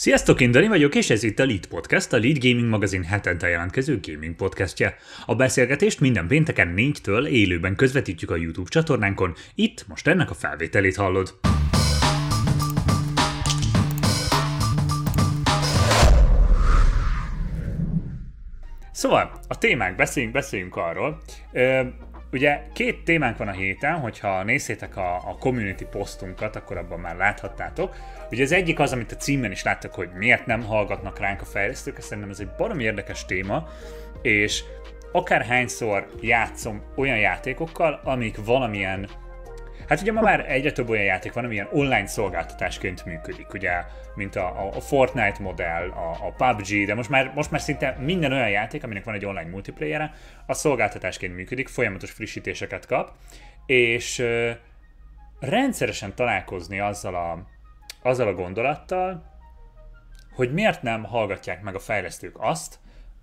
Sziasztok, én Dani vagyok, és ez itt a Lead Podcast, a Lead Gaming magazin hetente jelentkező gaming podcastje. A beszélgetést minden pénteken 4-től élőben közvetítjük a YouTube csatornánkon, itt most ennek a felvételét hallod. Szóval, a témák, beszéljünk, beszéljünk arról. Ö, ugye két témánk van a héten, hogyha nézzétek a, a community posztunkat, akkor abban már láthattátok. Ugye az egyik az, amit a címben is láttak, hogy miért nem hallgatnak ránk a fejlesztők, ezt szerintem ez egy baromi érdekes téma, és akárhányszor játszom olyan játékokkal, amik valamilyen Hát ugye ma már egyre több olyan játék van, ami ilyen online szolgáltatásként működik, ugye, mint a, a Fortnite modell, a, a PUBG, de most már, most már szinte minden olyan játék, aminek van egy online multiplayere, a szolgáltatásként működik, folyamatos frissítéseket kap, és rendszeresen találkozni azzal a, azzal a gondolattal, hogy miért nem hallgatják meg a fejlesztők azt,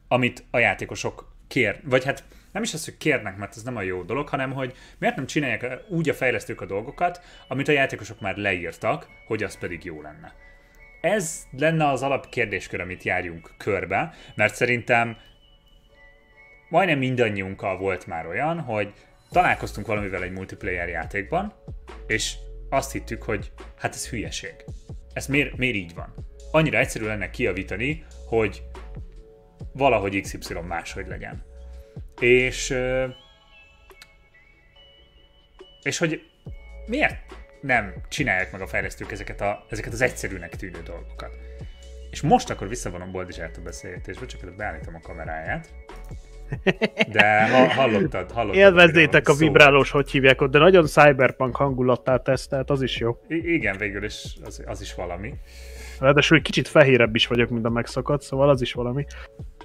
amit a játékosok kér, vagy hát nem is az, hogy kérnek, mert ez nem a jó dolog, hanem hogy miért nem csinálják úgy a fejlesztők a dolgokat, amit a játékosok már leírtak, hogy az pedig jó lenne. Ez lenne az alapkérdéskör, amit járjunk körbe, mert szerintem majdnem mindannyiunkkal volt már olyan, hogy találkoztunk valamivel egy multiplayer játékban, és azt hittük, hogy hát ez hülyeség. Ez miért, miért így van? Annyira egyszerű lenne kiavítani, hogy valahogy XY máshogy legyen. És, és hogy miért nem csinálják meg a fejlesztők ezeket, a, ezeket az egyszerűnek tűnő dolgokat. És most akkor visszavonom Boldizsát a beszélgetésbe, csak előbb beállítom a kameráját. De ha, hallottad, hallottad. Élvezzétek a vibrálós, hogy hívják ott, de nagyon cyberpunk hangulattá tesz, tehát az is jó. I- igen, végül is az, az is valami. Ráadásul egy kicsit fehérebb is vagyok, mint a megszakadt, szóval az is valami.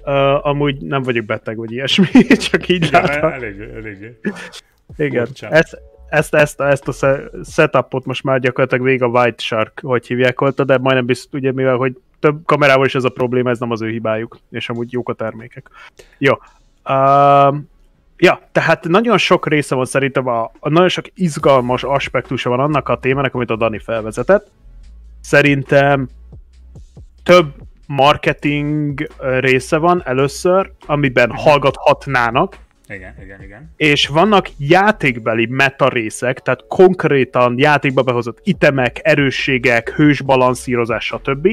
Uh, amúgy nem vagyok beteg, vagy ilyesmi, csak így Igen, látom. elég, elég. Igen, furcsa. ezt, ezt, ezt, ezt a se- setupot most már gyakorlatilag végig a White Shark, hogy hívják ott, de majdnem biztos, ugye mivel, hogy több kamerával is ez a probléma, ez nem az ő hibájuk, és amúgy jók a termékek. Jó. Uh, ja, tehát nagyon sok része van szerintem, a, a nagyon sok izgalmas aspektusa van annak a témának, amit a Dani felvezetett. Szerintem több marketing része van először, amiben hallgathatnának, Igen, igen, igen. és vannak játékbeli meta részek, tehát konkrétan játékba behozott itemek, erősségek, hős balanszírozás, stb.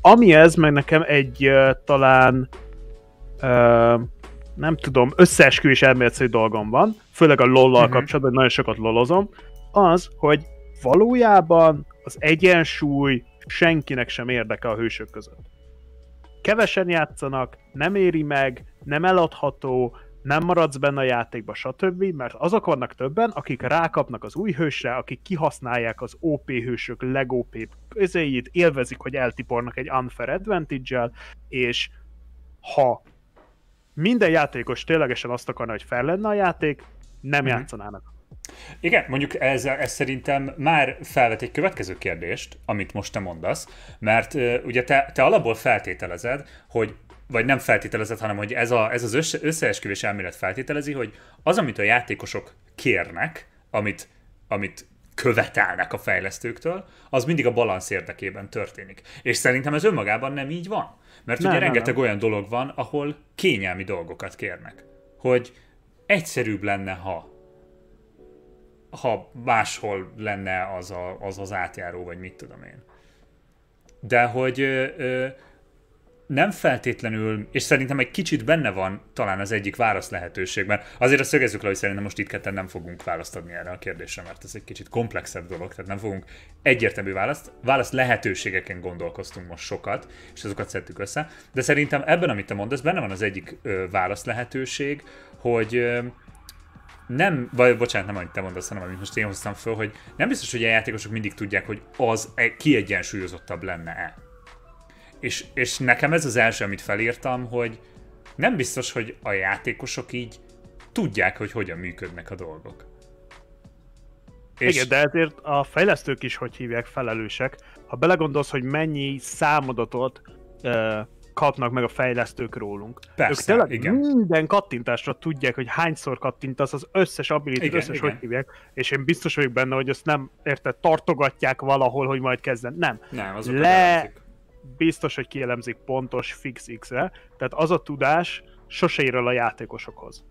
Ami ez, meg nekem egy talán uh, nem tudom, összeesküvés elméletszerű dolgom van, főleg a LOL-lal uh-huh. kapcsolatban, nagyon sokat lolozom, az, hogy valójában az egyensúly senkinek sem érdeke a hősök között. Kevesen játszanak, nem éri meg, nem eladható, nem maradsz benne a játékba, stb., mert azok vannak többen, akik rákapnak az új hősre, akik kihasználják az OP hősök legop közéjét, élvezik, hogy eltipornak egy unfair advantage és ha minden játékos ténylegesen azt akarna, hogy fel lenne a játék, nem Mhm. játszanának. Igen, mondjuk ez, ez szerintem már felvet egy következő kérdést, amit most te mondasz, mert uh, ugye te, te alapból feltételezed, hogy vagy nem feltételezed, hanem hogy ez, a, ez az össze, összeesküvés elmélet feltételezi, hogy az, amit a játékosok kérnek, amit, amit követelnek a fejlesztőktől, az mindig a balansz érdekében történik. És szerintem ez önmagában nem így van. Mert Nem, ugye nem, rengeteg nem. olyan dolog van, ahol kényelmi dolgokat kérnek. Hogy egyszerűbb lenne, ha ha máshol lenne az, a, az az átjáró, vagy mit tudom én. De hogy ö, ö, nem feltétlenül, és szerintem egy kicsit benne van talán az egyik válasz lehetőség, mert azért a szögezzük le, hogy szerintem most itt ketten nem fogunk választ adni erre a kérdésre, mert ez egy kicsit komplexebb dolog, tehát nem fogunk egyértelmű választ, válasz lehetőségeken gondolkoztunk most sokat, és azokat szedtük össze, de szerintem ebben, amit te mondasz, benne van az egyik ö, válasz lehetőség, hogy nem, vagy bocsánat, nem amit te mondasz, hanem amit most én hoztam föl, hogy nem biztos, hogy a játékosok mindig tudják, hogy az e- kiegyensúlyozottabb lenne-e. És, és nekem ez az első, amit felírtam, hogy nem biztos, hogy a játékosok így tudják, hogy hogyan működnek a dolgok. És... Igen, de ezért a fejlesztők is, hogy hívják, felelősek. Ha belegondolsz, hogy mennyi számadatot uh, kapnak meg a fejlesztők rólunk. Persze, ők tényleg igen. minden kattintásra tudják, hogy hányszor kattintasz az összes ability, Igen, összes, igen. hogy hívják, és én biztos vagyok benne, hogy ezt nem, érted, tartogatják valahol, hogy majd kezden. Nem. Nem, azok Le- biztos, hogy kielemzik pontos fix X-re, tehát az a tudás sose ér el a játékosokhoz.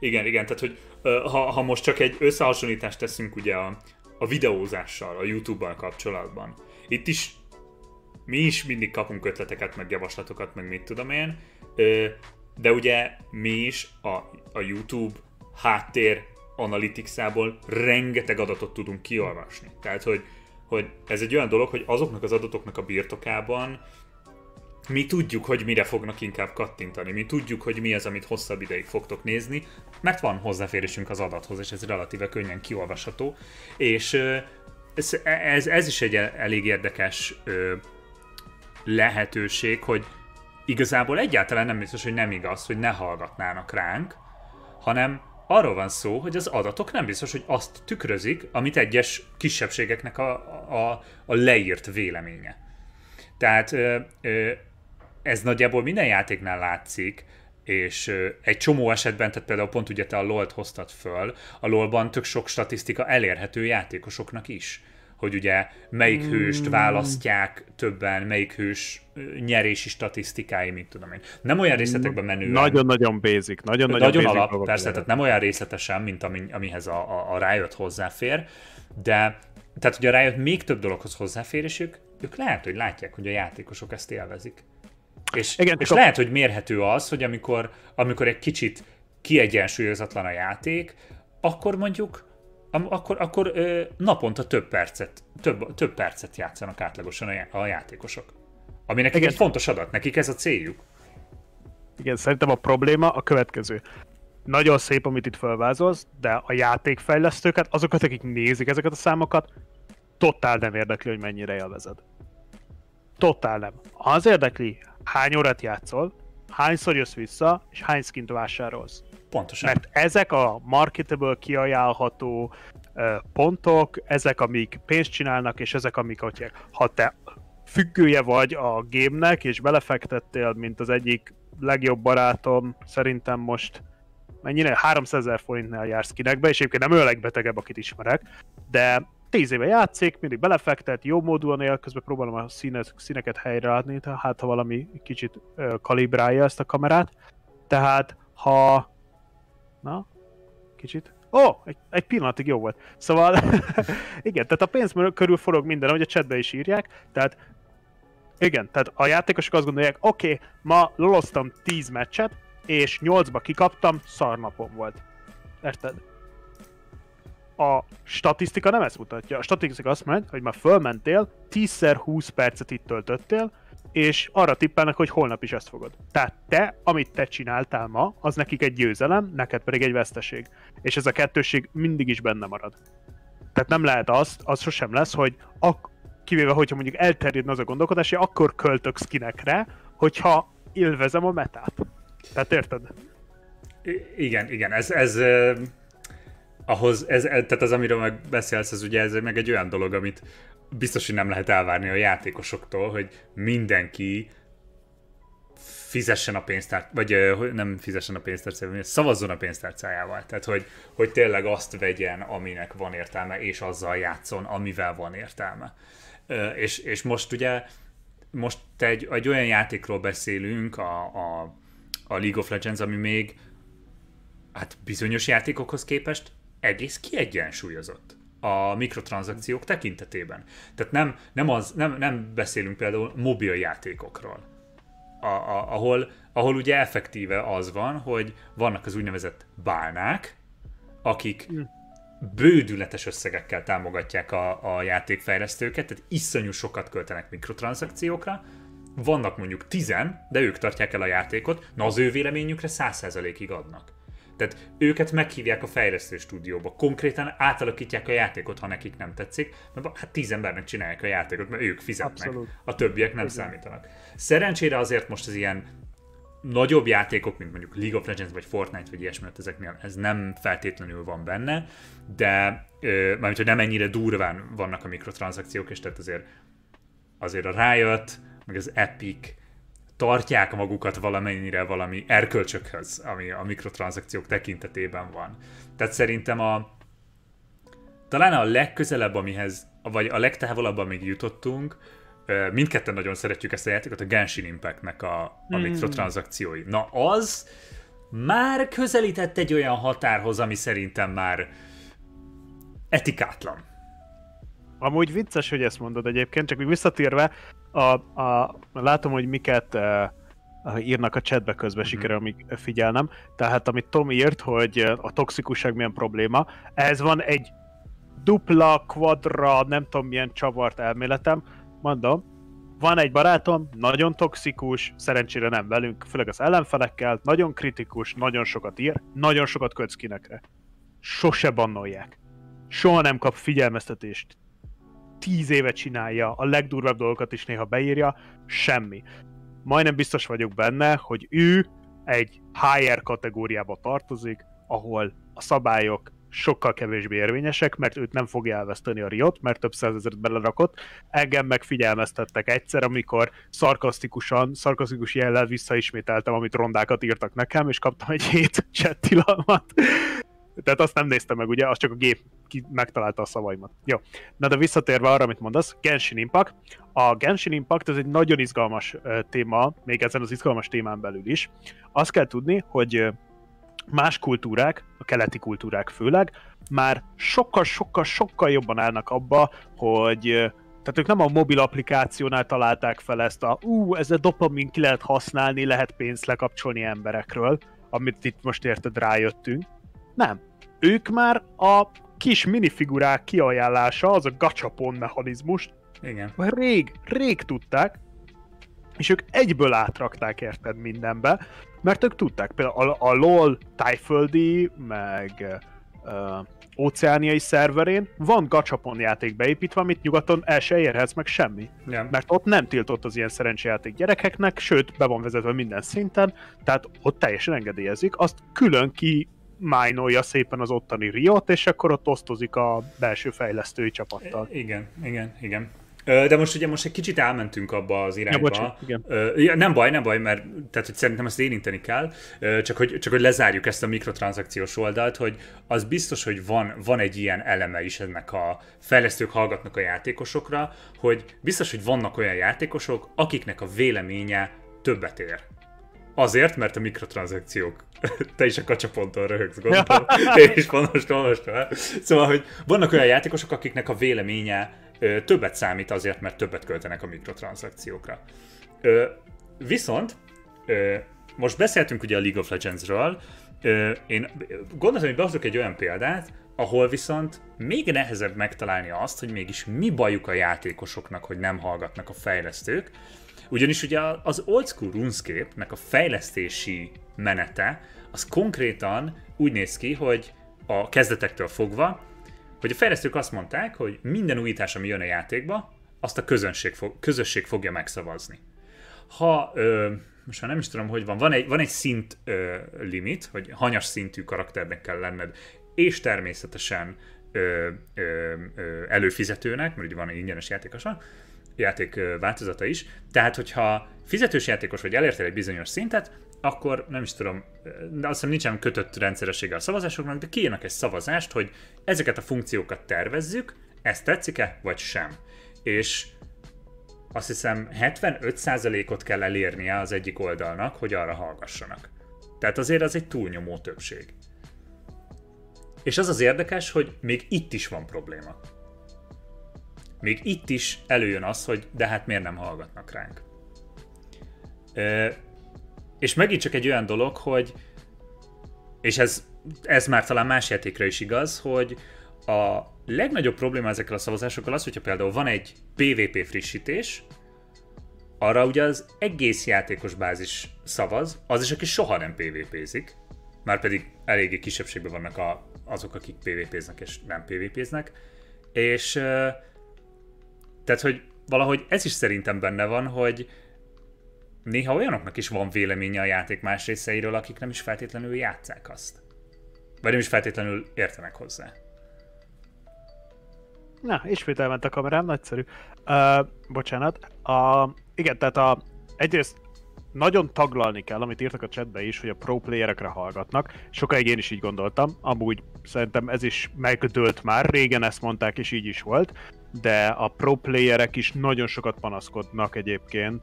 Igen, igen, tehát hogy ha, ha most csak egy összehasonlítást teszünk ugye a, a videózással, a YouTube-bal kapcsolatban. Itt is mi is mindig kapunk ötleteket, meg javaslatokat, meg mit tudom én, de ugye mi is a, a YouTube háttér analytics-ából rengeteg adatot tudunk kiolvasni. Tehát, hogy, hogy ez egy olyan dolog, hogy azoknak az adatoknak a birtokában mi tudjuk, hogy mire fognak inkább kattintani, mi tudjuk, hogy mi az, amit hosszabb ideig fogtok nézni, mert van hozzáférésünk az adathoz, és ez relatíve könnyen kiolvasható, és ez, ez, ez is egy elég érdekes lehetőség, hogy igazából egyáltalán nem biztos, hogy nem igaz, hogy ne hallgatnának ránk, hanem arról van szó, hogy az adatok nem biztos, hogy azt tükrözik, amit egyes kisebbségeknek a, a, a leírt véleménye. Tehát ez nagyjából minden játéknál látszik, és egy csomó esetben, tehát például pont ugye te a LOL-t hoztad föl, a LOL-ban tök sok statisztika elérhető játékosoknak is hogy ugye melyik hőst választják többen, melyik hős nyerési statisztikái, mint tudom én. Nem olyan részletekben menően. Nagyon-nagyon basic, nagyon-nagyon Nagyon basic alap, persze, tehát nem olyan részletesen, mint ami, amihez a, a, a Riot hozzáfér, de tehát ugye a Riot még több dologhoz hozzáfér, és ők, ők lehet, hogy látják, hogy a játékosok ezt élvezik. És, Igen, és a... lehet, hogy mérhető az, hogy amikor, amikor egy kicsit kiegyensúlyozatlan a játék, akkor mondjuk akkor, akkor ö, naponta több percet, több, több percet játszanak átlagosan a, já- a játékosok. Ami nekik egy fontos adat, nekik ez a céljuk. Igen, szerintem a probléma a következő. Nagyon szép, amit itt felvázolsz, de a játékfejlesztőket, azokat, akik nézik ezeket a számokat, totál nem érdekli, hogy mennyire élvezed. Totál nem. Az érdekli, hány órát játszol, hányszor jössz vissza, és hány skint vásárolsz. Pontosan. Mert ezek a marketable, kiajánlható pontok, ezek, amik pénzt csinálnak, és ezek, amik, hogy ha te függője vagy a gémnek, és belefektettél, mint az egyik legjobb barátom, szerintem most mennyire? 300 ezer forintnál jársz kinekbe, és egyébként nem ő a legbetegebb, akit ismerek, de 10 éve játszik, mindig belefektet, jó módúan él, közben próbálom a színet, színeket helyreadni, tehát ha valami kicsit kalibrálja ezt a kamerát. Tehát ha Na? Kicsit? Ó, oh, egy, egy pillanatig jó volt. Szóval, igen, tehát a pénz körül forog minden, ahogy a chatbe is írják, tehát igen, tehát a játékosok azt gondolják, oké, okay, ma loloztam 10 meccset, és 8-ba kikaptam, szarnapom volt. Érted? A statisztika nem ezt mutatja. A statisztika azt mondja, hogy már fölmentél, 10 20 percet itt töltöttél, és arra tippelnek, hogy holnap is ezt fogod. Tehát te, amit te csináltál ma, az nekik egy győzelem, neked pedig egy veszteség. És ez a kettőség mindig is benne marad. Tehát nem lehet azt, az sosem lesz, hogy ak- kivéve, hogyha mondjuk elterjedne az a gondolkodás, hogy akkor költök skinekre, hogyha élvezem a metát. Tehát érted? I- igen, igen, ez, ez uh, ahhoz, ez, tehát az, amiről meg beszélsz, ez ugye ez meg egy olyan dolog, amit biztos, hogy nem lehet elvárni a játékosoktól, hogy mindenki fizessen a pénztár, vagy nem fizessen a pénztárcájával, szavazzon a pénztárcájával. Tehát, hogy, hogy tényleg azt vegyen, aminek van értelme, és azzal játszon, amivel van értelme. És, és most ugye, most egy, egy olyan játékról beszélünk, a, a, a League of Legends, ami még hát bizonyos játékokhoz képest egész kiegyensúlyozott a mikrotranszakciók tekintetében. Tehát nem, nem, az, nem, nem beszélünk például mobil játékokról, a, a, ahol, ahol ugye effektíve az van, hogy vannak az úgynevezett bálnák, akik hm. bődületes összegekkel támogatják a, a játékfejlesztőket, tehát iszonyú sokat költenek mikrotranszakciókra, vannak mondjuk tizen, de ők tartják el a játékot, na az ő véleményükre 100%-ig adnak. Tehát őket meghívják a fejlesztő stúdióba, konkrétan átalakítják a játékot, ha nekik nem tetszik, mert hát tíz embernek csinálják a játékot, mert ők fizetnek, Abszolút. a többiek nem Igen. számítanak. Szerencsére azért most az ilyen nagyobb játékok, mint mondjuk League of Legends vagy Fortnite vagy ilyesmi, ezeknél ez nem feltétlenül van benne, de mármint, hogy nem ennyire durván vannak a mikrotranszakciók, és tehát azért azért a Riot, meg az Epic, tartják magukat valamennyire valami erkölcsökhöz, ami a mikrotranszakciók tekintetében van. Tehát szerintem a talán a legközelebb, amihez, vagy a legtávolabb, amíg jutottunk, mindketten nagyon szeretjük ezt a játékot, a Genshin Impact-nek a, a mm. mikrotranszakciói. Na az már közelített egy olyan határhoz, ami szerintem már etikátlan. Amúgy vicces, hogy ezt mondod egyébként, csak úgy visszatérve, a, a, látom, hogy miket uh, írnak a chatbe közben, mm-hmm. sikerül amíg figyelnem. Tehát amit Tom írt, hogy a toxikusság milyen probléma, ez van egy dupla, quadra, nem tudom milyen csavart elméletem, mondom, van egy barátom, nagyon toxikus, szerencsére nem velünk, főleg az ellenfelekkel, nagyon kritikus, nagyon sokat ír, nagyon sokat kötsz kinekre. Sose bannolják. Soha nem kap figyelmeztetést. Tíz éve csinálja, a legdurvább dolgokat is néha beírja, semmi. Majdnem biztos vagyok benne, hogy ő egy higher kategóriába tartozik, ahol a szabályok sokkal kevésbé érvényesek, mert őt nem fogja elveszteni a Riot, mert több százezeret belerakott. Engem megfigyelmeztettek egyszer, amikor szarkasztikusan, szarkasztikus jellel visszaismételtem, amit rondákat írtak nekem, és kaptam egy hét chat tilalmat. Tehát azt nem néztem meg, ugye, az csak a gép ki megtalálta a szavaimat. Jó. Na de visszatérve arra, amit mondasz, Genshin Impact. A Genshin Impact ez egy nagyon izgalmas téma, még ezen az izgalmas témán belül is. Azt kell tudni, hogy más kultúrák, a keleti kultúrák főleg, már sokkal-sokkal-sokkal jobban állnak abba, hogy tehát ők nem a mobil applikációnál találták fel ezt a ú, ezzel dopamin ki lehet használni, lehet pénzt lekapcsolni emberekről, amit itt most érted rájöttünk. Nem. Ők már a kis minifigurák kiajánlása, az a gachapon mechanizmust, Igen. rég, rég tudták, és ők egyből átrakták érted mindenbe, mert ők tudták, például a, a LOL tájföldi, meg uh, óceániai szerverén van gachapon játék beépítve, amit nyugaton el se érhetsz meg semmi. Yeah. Mert ott nem tiltott az ilyen szerencsejáték gyerekeknek, sőt, be van vezetve minden szinten, tehát ott teljesen engedélyezik, azt külön ki májnolja szépen az ottani Riot, és akkor ott osztozik a belső fejlesztői csapattal. Igen, igen, igen. De most ugye most egy kicsit elmentünk abba az irányba. Ja, bocsánat, igen. Nem baj, nem baj, mert tehát, hogy szerintem ezt érinteni kell, csak hogy, csak hogy lezárjuk ezt a mikrotranszakciós oldalt, hogy az biztos, hogy van, van egy ilyen eleme is ennek a fejlesztők hallgatnak a játékosokra, hogy biztos, hogy vannak olyan játékosok, akiknek a véleménye többet ér. Azért, mert a mikrotranszakciók te is a kacsaponton röhögsz, gondolom. Én is most olvastam. Szóval, hogy vannak olyan játékosok, akiknek a véleménye többet számít azért, mert többet költenek a mikrotranszakciókra. Viszont most beszéltünk ugye a League of Legends-ről, én gondoltam, hogy behozok egy olyan példát, ahol viszont még nehezebb megtalálni azt, hogy mégis mi bajuk a játékosoknak, hogy nem hallgatnak a fejlesztők, ugyanis ugye az old school RuneScape-nek a fejlesztési menete, az konkrétan úgy néz ki, hogy a kezdetektől fogva hogy a fejlesztők azt mondták, hogy minden újítás, ami jön a játékba, azt a közönség, fog, közösség fogja megszavazni. Ha, ö, most már nem is tudom, hogy van, van egy, van egy szint ö, limit, hogy hanyas szintű karakternek kell lenned, és természetesen ö, ö, ö, előfizetőnek, mert ugye van egy ingyenes játékosa, játék változata is. Tehát, hogyha fizetős játékos vagy elértél egy bizonyos szintet, akkor nem is tudom, de azt hiszem nincsen kötött rendszeressége a szavazásoknak, de kiírnak egy szavazást, hogy ezeket a funkciókat tervezzük, ezt tetszik-e, vagy sem. És azt hiszem 75%-ot kell elérnie az egyik oldalnak, hogy arra hallgassanak. Tehát azért az egy túlnyomó többség. És az az érdekes, hogy még itt is van probléma. Még itt is előjön az, hogy de hát miért nem hallgatnak ránk. És megint csak egy olyan dolog, hogy és ez, ez már talán más játékra is igaz, hogy a legnagyobb probléma ezekkel a szavazásokkal az, hogyha például van egy PvP frissítés, arra ugye az egész játékos bázis szavaz, az is, aki soha nem PvP-zik, már pedig eléggé kisebbségben vannak a, azok, akik PvP-znek és nem PvP-znek, és tehát, hogy valahogy ez is szerintem benne van, hogy néha olyanoknak is van véleménye a játék más részeiről, akik nem is feltétlenül játszák azt. Vagy nem is feltétlenül értenek hozzá. Na, ismét elment a kamerám, nagyszerű. Uh, bocsánat. A, igen, tehát a, egyrészt nagyon taglalni kell, amit írtak a chatbe is, hogy a pro playerekre hallgatnak. Sokáig én is így gondoltam, amúgy szerintem ez is megdőlt már, régen ezt mondták, és így is volt. de a pro playerek is nagyon sokat panaszkodnak egyébként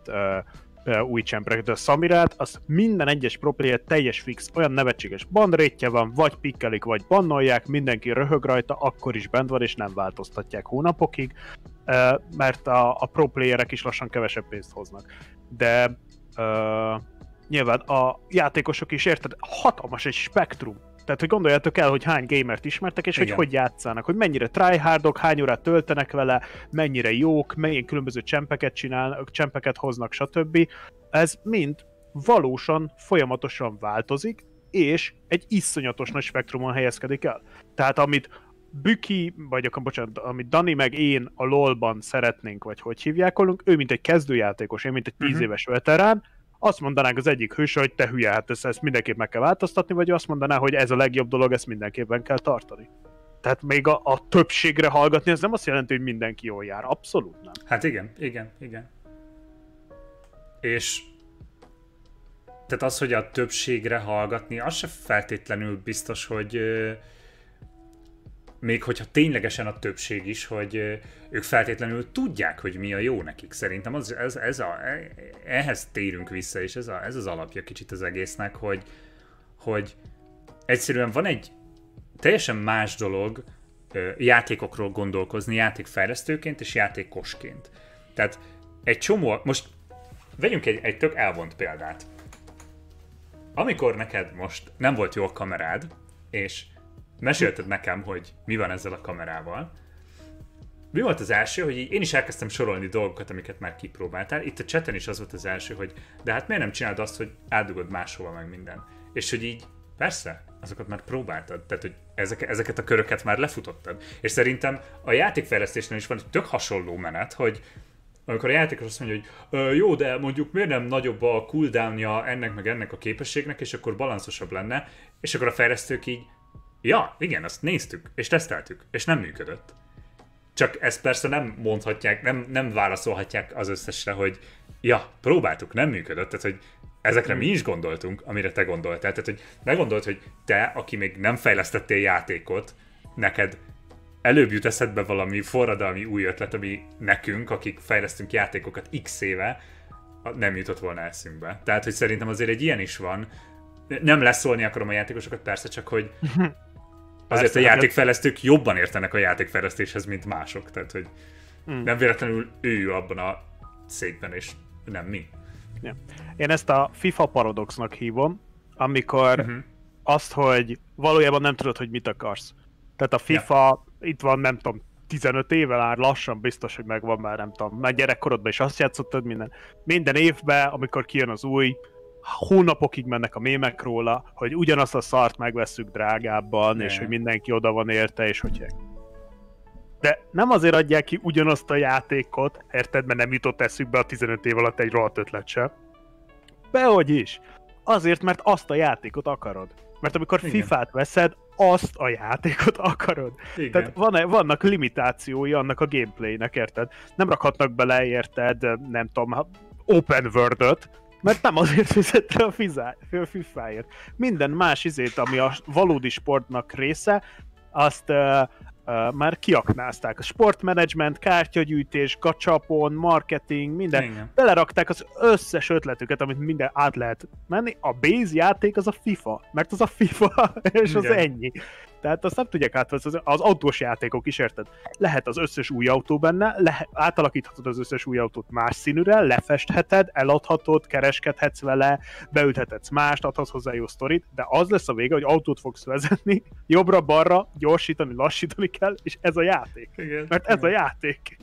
új csempre. De a Samirát, az minden egyes pro player teljes fix, olyan nevetséges bandrétje van, vagy pikkelik, vagy bannolják, mindenki röhög rajta, akkor is bent van, és nem változtatják hónapokig, mert a, a pro is lassan kevesebb pénzt hoznak. De uh, nyilván a játékosok is érted, hatalmas egy spektrum tehát, hogy gondoljátok el, hogy hány gamert ismertek, és Igen. hogy hogy játszanak, hogy mennyire tryhardok, hány órát töltenek vele, mennyire jók, milyen különböző csempeket csinálnak, csempeket hoznak, stb. Ez mind valósan folyamatosan változik, és egy iszonyatos nagy spektrumon helyezkedik el. Tehát amit Büki, vagy akkor bocsánat, amit Dani meg én a LOL-ban szeretnénk, vagy hogy hívják, ő mint egy kezdőjátékos, én mint egy 10 uh-huh. éves veterán, azt mondanánk az egyik hős, hogy te hülye, hát ezt, ezt mindenképp meg kell változtatni, vagy azt mondaná, hogy ez a legjobb dolog, ezt mindenképpen kell tartani. Tehát még a, a többségre hallgatni, ez nem azt jelenti, hogy mindenki jól jár. Abszolút nem. Hát igen, igen, igen. És tehát az, hogy a többségre hallgatni, az se feltétlenül biztos, hogy még hogyha ténylegesen a többség is, hogy ők feltétlenül tudják, hogy mi a jó nekik. Szerintem az, ez, ez a, e, ehhez térünk vissza, és ez, a, ez az alapja kicsit az egésznek, hogy, hogy egyszerűen van egy teljesen más dolog játékokról gondolkozni játékfejlesztőként és játékosként. Tehát egy csomó, most vegyünk egy, egy tök elvont példát. Amikor neked most nem volt jó a kamerád, és mesélted nekem, hogy mi van ezzel a kamerával. Mi volt az első, hogy én is elkezdtem sorolni dolgokat, amiket már kipróbáltál. Itt a chaten is az volt az első, hogy de hát miért nem csinálod azt, hogy eldugod máshova meg minden. És hogy így, persze, azokat már próbáltad, tehát hogy ezek, ezeket a köröket már lefutottad. És szerintem a játékfejlesztésnél is van egy tök hasonló menet, hogy amikor a játékos azt mondja, hogy jó, de mondjuk miért nem nagyobb a cooldownja ennek meg ennek a képességnek, és akkor balanszosabb lenne, és akkor a fejlesztők így, Ja, igen, azt néztük, és teszteltük, és nem működött. Csak ezt persze nem mondhatják, nem, nem válaszolhatják az összesre, hogy ja, próbáltuk, nem működött, tehát hogy ezekre mi is gondoltunk, amire te gondoltál. Tehát, hogy ne gondolt, hogy te, aki még nem fejlesztettél játékot, neked előbb jut eszedbe valami forradalmi új ötlet, ami nekünk, akik fejlesztünk játékokat x éve, nem jutott volna eszünkbe. Tehát, hogy szerintem azért egy ilyen is van. Nem leszólni akarom a játékosokat, persze, csak hogy Azért a játékfejlesztők jobban értenek a játékfejlesztéshez, mint mások, tehát hogy hmm. nem véletlenül ő abban a székben, és nem mi. Ja. Én ezt a FIFA paradoxnak hívom, amikor uh-huh. azt, hogy valójában nem tudod, hogy mit akarsz. Tehát a FIFA ja. itt van, nem tudom, 15 éve már lassan biztos, hogy megvan már, nem tudom, már gyerekkorodban is azt játszottad minden. Minden évben, amikor kijön az új, hónapokig mennek a mémek róla, hogy ugyanazt a szart megveszük drágábban, ne. és hogy mindenki oda van érte, és hogy de nem azért adják ki ugyanazt a játékot, érted, mert nem jutott eszükbe a 15 év alatt egy rohadt ötlet se. Behogy is. Azért, mert azt a játékot akarod. Mert amikor Igen. FIFA-t veszed, azt a játékot akarod. Igen. Tehát van, vannak limitációi annak a gameplaynek, érted? Nem rakhatnak bele, érted, nem tudom, open world mert nem azért fizettél a, fizá, a FIFA-ért. Minden más izét, ami a valódi sportnak része, azt uh, uh, már kiaknázták. A sportmanagement, kártyagyűjtés, gacsapon, marketing, minden. Igen. Belerakták az összes ötletüket, amit minden át lehet menni. A base játék az a FIFA, mert az a FIFA, és Igen. az ennyi. Tehát azt nem tudják átvenni, az autós játékok is, érted? Lehet az összes új autó benne, le, átalakíthatod az összes új autót más színűre, lefestheted, eladhatod, kereskedhetsz vele, beültethetsz mást, adhatsz hozzá jó sztorit, de az lesz a vége, hogy autót fogsz vezetni, jobbra-balra, gyorsítani, lassítani kell, és ez a játék. Igen, Mert ez igen. a játék.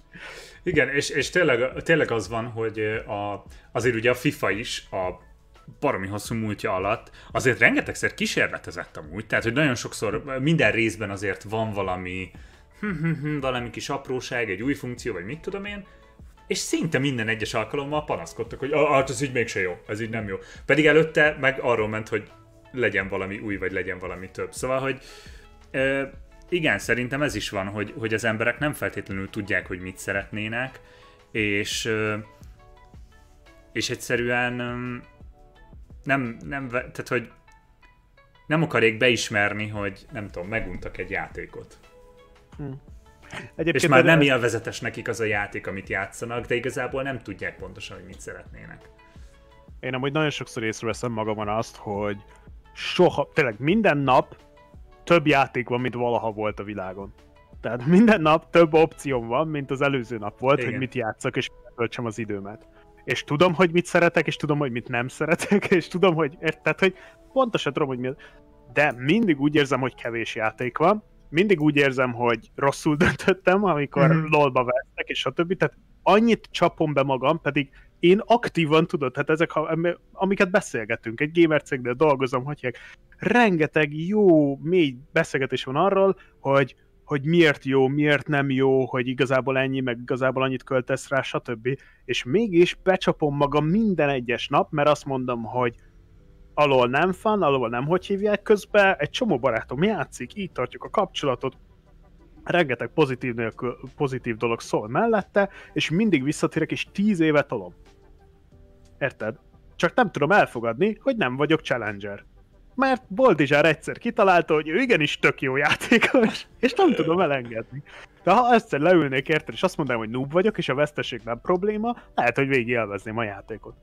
Igen, és, és tényleg, tényleg az van, hogy a, azért ugye a FIFA is a baromi hosszú múltja alatt azért rengetegszer kísérletezett amúgy, tehát hogy nagyon sokszor minden részben azért van valami hm, hm, hm, valami kis apróság, egy új funkció, vagy mit tudom én, és szinte minden egyes alkalommal panaszkodtak, hogy ah, hát ez így mégse jó, ez így nem jó. Pedig előtte meg arról ment, hogy legyen valami új, vagy legyen valami több. Szóval, hogy e, igen, szerintem ez is van, hogy, hogy az emberek nem feltétlenül tudják, hogy mit szeretnének, és, e, és egyszerűen nem, nem, tehát hogy nem akarják beismerni, hogy nem tudom, meguntak egy játékot. Hm. Egyébként és már nem élvezetes nekik az a játék, amit játszanak, de igazából nem tudják pontosan, hogy mit szeretnének. Én amúgy nagyon sokszor észreveszem magamon azt, hogy soha, tényleg minden nap több játék van, mint valaha volt a világon. Tehát minden nap több opcióm van, mint az előző nap volt, Igen. hogy mit játszak, és töltsem az időmet. És tudom, hogy mit szeretek, és tudom, hogy mit nem szeretek, és tudom, hogy tehát, hogy pontosan tudom, hogy mi De mindig úgy érzem, hogy kevés játék van, mindig úgy érzem, hogy rosszul döntöttem, amikor mm-hmm. lolba vesznek, és a többi, tehát annyit csapom be magam, pedig én aktívan tudod, tehát ezek, amiket beszélgetünk, egy gamer cégnél dolgozom, hogy rengeteg jó, mély beszélgetés van arról, hogy hogy miért jó, miért nem jó, hogy igazából ennyi, meg igazából annyit költesz rá, stb. És mégis becsapom magam minden egyes nap, mert azt mondom, hogy alól nem fan, alól nem hogy hívják közben, egy csomó barátom játszik, így tartjuk a kapcsolatot, rengeteg pozitív, nélkül, pozitív dolog szól mellette, és mindig visszatérek, és tíz éve tolom. Érted? Csak nem tudom elfogadni, hogy nem vagyok challenger. Mert Boldizsár egyszer kitalálta, hogy ő igenis tök jó játékos, és nem tudom elengedni. De ha egyszer leülnék érted, és azt mondanám, hogy noob vagyok, és a veszteség nem probléma, lehet, hogy végig élvezném a játékot.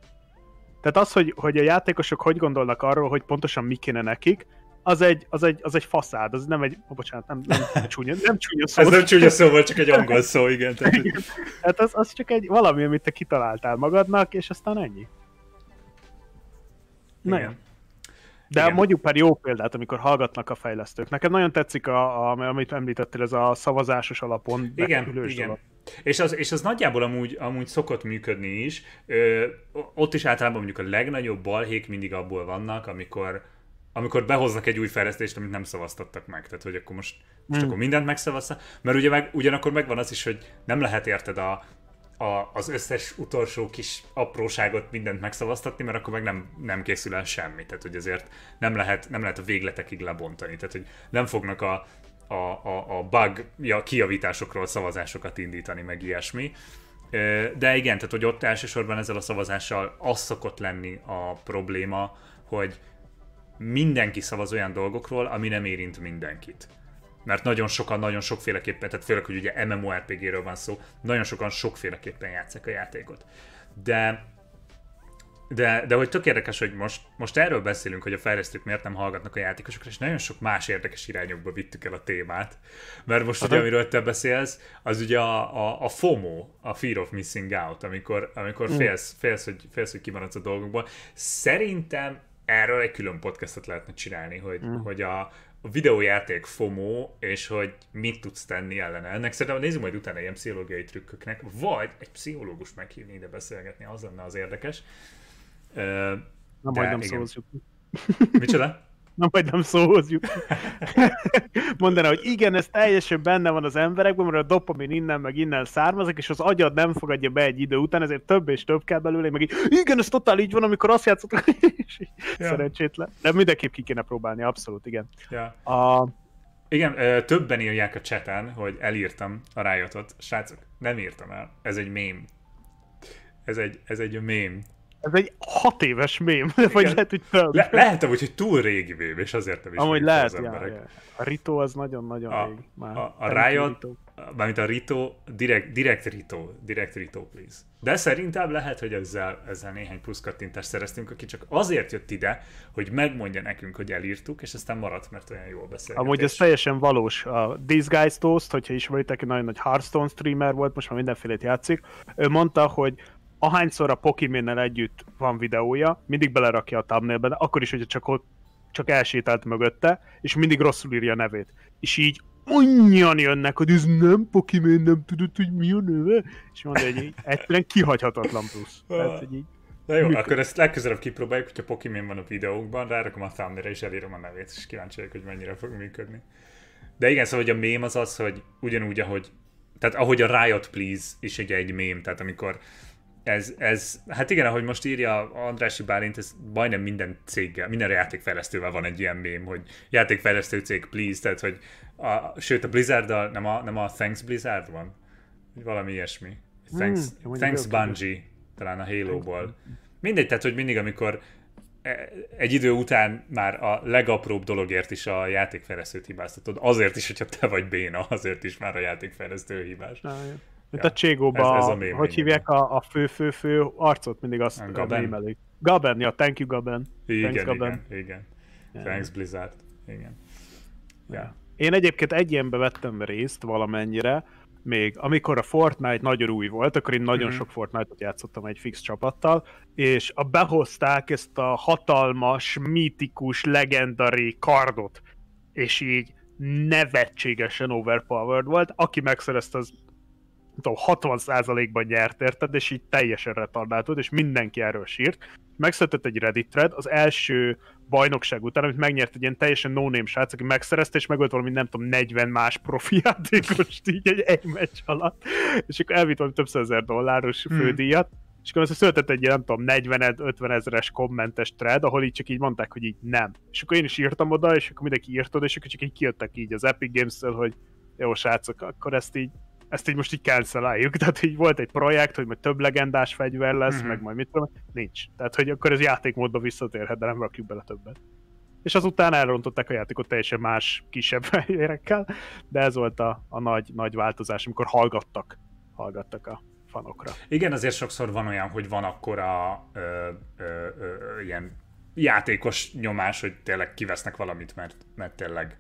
Tehát az, hogy, hogy a játékosok hogy gondolnak arról, hogy pontosan mi kéne nekik, az egy, az egy, az egy faszád, az nem egy, oh, bocsánat, nem, nem csúnya, nem csúnya szó. Ez nem csúnya szó volt, csak egy angol szó, igen. Tehát, igen. hát az, az csak egy valami, amit te kitaláltál magadnak, és aztán ennyi. Igen. De Igen. mondjuk pár jó példát, amikor hallgatnak a fejlesztők. Nekem nagyon tetszik, a, a, amit említettél, ez a szavazásos alapon Igen, igen. És az, és az nagyjából amúgy, amúgy szokott működni is. Ö, ott is általában mondjuk a legnagyobb balhék mindig abból vannak, amikor amikor behoznak egy új fejlesztést, amit nem szavaztattak meg. Tehát, hogy akkor most, most hmm. akkor mindent megszavazza. Mert ugye meg, ugyanakkor megvan az is, hogy nem lehet érted a, a, az összes utolsó kis apróságot mindent megszavaztatni, mert akkor meg nem, nem készül el semmi. Tehát, hogy azért nem lehet, nem lehet a végletekig lebontani. Tehát, hogy nem fognak a, a, a, a bug ja, kijavításokról szavazásokat indítani, meg ilyesmi. De igen, tehát hogy ott elsősorban ezzel a szavazással az szokott lenni a probléma, hogy mindenki szavaz olyan dolgokról, ami nem érint mindenkit. Mert nagyon sokan, nagyon sokféleképpen, tehát főleg, hogy ugye MMORPG-ről van szó, nagyon sokan sokféleképpen játszák a játékot. De de, de hogy tök érdekes, hogy most, most erről beszélünk, hogy a fejlesztők miért nem hallgatnak a játékosokra, és nagyon sok más érdekes irányokba vittük el a témát. Mert most ugye, amiről te beszélsz, az ugye a, a, a FOMO, a Fear of Missing Out, amikor, amikor mm. félsz, félsz, hogy, félsz, hogy kimaradsz a dolgokból. Szerintem erről egy külön podcastot lehetne csinálni, hogy, mm. hogy a, a videójáték FOMO, és hogy mit tudsz tenni ellene. Ennek szerintem nézzük majd utána ilyen pszichológiai trükköknek, vagy egy pszichológus meghívni ide beszélgetni, az lenne az érdekes. Nem, majd nem szóhoz Micsoda? Na, majd nem szóhoz jut. Mondaná, hogy igen, ez teljesen benne van az emberekben, mert a dopamin innen meg innen származik, és az agyad nem fogadja be egy idő után, ezért több és több kell belőle, meg így, igen, ez totál így van, amikor azt játszottak, ja. szerencsétlen. De mindenképp ki kéne próbálni, abszolút, igen. Ja. A... Igen, többen írják a cseten, hogy elírtam a rájöttet. Srácok, nem írtam el. Ez egy mém. Ez egy, ez egy mém. Ez egy hat éves mém, vagy lehet, hogy több. Le- lehet hogy túl régi mém, és azért nem is Amúgy lehet, az emberek. Ja, ja. A Rito az nagyon-nagyon a, régi. Már a, a Riot, mármint a Rito, direct, direct Rito, direct Rito, please. De szerintem lehet, hogy ezzel, ezzel néhány plusz kattintást szereztünk, aki csak azért jött ide, hogy megmondja nekünk, hogy elírtuk, és aztán maradt, mert olyan jól beszél. Amúgy ez teljesen valós. A These Guys Toast, hogyha ismeritek, egy nagyon nagy Hearthstone streamer volt, most már mindenfélét játszik, ő mondta, hogy ahányszor a Pokémonnel együtt van videója, mindig belerakja a thumbnailbe, akkor is, hogyha csak ott csak elsétált mögötte, és mindig rosszul írja a nevét. És így annyian jönnek, hogy ez nem Pokémon, nem tudod, hogy mi a neve? És mondja, hogy így egyszerűen kihagyhatatlan plusz. Tehát, hogy így Na jó, működik. akkor ezt legközelebb kipróbáljuk, hogyha Pokémon van a videókban, rárakom a thumbnail és elírom a nevét, és kíváncsi vagyok, hogy mennyire fog működni. De igen, szóval hogy a mém az az, hogy ugyanúgy, ahogy tehát ahogy a Riot Please is egy, egy mém, tehát amikor ez, ez, hát igen, ahogy most írja Andrási Bálint, ez majdnem minden céggel, minden játékfejlesztővel van egy ilyen mém, hogy játékfejlesztő cég, please, tehát hogy a, sőt a blizzard nem a, nem a Thanks Blizzard van? Valami ilyesmi. Thanks, hmm, thanks Bungie, talán a Halo-ból. Mindegy, tehát hogy mindig, amikor e, egy idő után már a legapróbb dologért is a játékfejlesztőt hibáztatod. Azért is, hogyha te vagy béna, azért is már a játékfejlesztő hibás. Na, Mint ja. a Cségóba, ez, ez a hogy hívják a, a fő-fő-fő arcot, mindig azt Gaben. Gaben, ja, thank you Gaben. Igen, Thanks, Gaben. igen, igen. Yeah. Thanks Blizzard. Igen. Yeah. Én egyébként egy ilyenbe vettem részt valamennyire, még amikor a Fortnite nagyon új volt, akkor én nagyon uh-huh. sok Fortnite-ot játszottam egy fix csapattal, és a behozták ezt a hatalmas, mítikus, legendari kardot, és így nevetségesen overpowered volt. Aki megszerezte, az tudom, 60%-ban nyert, érted, és így teljesen retardált volt, és mindenki erről sírt. Megszületett egy Reddit thread, az első bajnokság után, amit megnyert egy ilyen teljesen no-name srác, aki megszerezte, és megölt valami, nem tudom, 40 más profi játékost így egy, egy meccs alatt, és akkor elvitt valami több ezer dolláros hmm. fődíjat, és akkor született egy, nem tudom, 40-50 ezeres kommentes thread, ahol így csak így mondták, hogy így nem. És akkor én is írtam oda, és akkor mindenki írt oda, és akkor csak így kijöttek így az Epic Games-től, hogy jó srácok, akkor ezt így ezt így most így canceláljuk, tehát így volt egy projekt, hogy majd több legendás fegyver lesz, mm-hmm. meg majd mit tudom, nincs. Tehát, hogy akkor ez játékmódba visszatérhet, de nem rakjuk bele többet. És azután elrontották a játékot teljesen más, kisebb fegyverekkel, de ez volt a, a nagy, nagy változás, amikor hallgattak, hallgattak a fanokra. Igen, azért sokszor van olyan, hogy van akkor a ö, ö, ö, ilyen játékos nyomás, hogy tényleg kivesznek valamit, mert, mert tényleg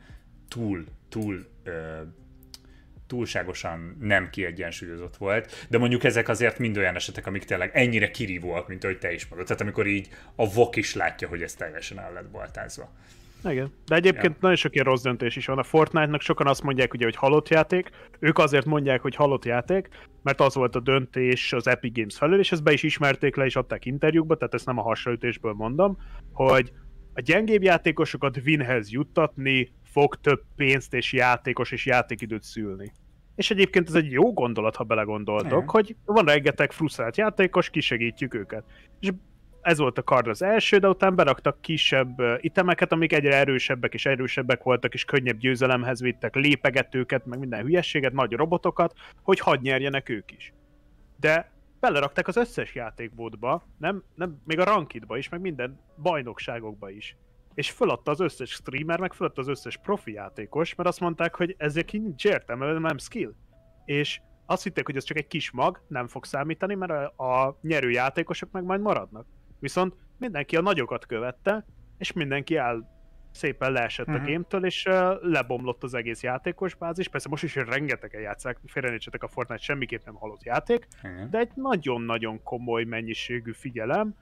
túl, túl ö, túlságosan nem kiegyensúlyozott volt, de mondjuk ezek azért mind olyan esetek, amik tényleg ennyire kirívóak, mint ahogy te is mondod. Tehát amikor így a vok is látja, hogy ez teljesen el lett baltázva. Igen. De egyébként ja. nagyon sok ilyen rossz döntés is van. A Fortnite-nak sokan azt mondják, ugye, hogy halott játék. Ők azért mondják, hogy halott játék, mert az volt a döntés az Epic Games felől, és ezt be is ismerték le, és adták interjúkba, tehát ezt nem a hasonlítésből mondom, hogy a gyengébb játékosokat winhez juttatni fog több pénzt és játékos és játékidőt szülni. És egyébként ez egy jó gondolat, ha belegondoltok, hogy van rengeteg frusztrált játékos, kisegítjük őket. És ez volt a kard az első, de utána beraktak kisebb itemeket, amik egyre erősebbek és erősebbek voltak, és könnyebb győzelemhez vittek lépegetőket, meg minden hülyességet, nagy robotokat, hogy hadd nyerjenek ők is. De belerakták az összes játékbódba, nem, nem, még a rankidba is, meg minden bajnokságokba is és föladta az összes streamer, meg föladta az összes profi játékos, mert azt mondták, hogy ezek nincs értelme, nem skill. És azt hitték, hogy ez csak egy kis mag, nem fog számítani, mert a, a nyerő játékosok meg majd maradnak. Viszont mindenki a nagyokat követte, és mindenki el szépen leesett uh-huh. a mhm. gémtől, és uh, lebomlott az egész játékos bázis. Persze most is rengetegen játszák, félrenézsetek a Fortnite semmiképp nem halott játék, uh-huh. de egy nagyon-nagyon komoly mennyiségű figyelem,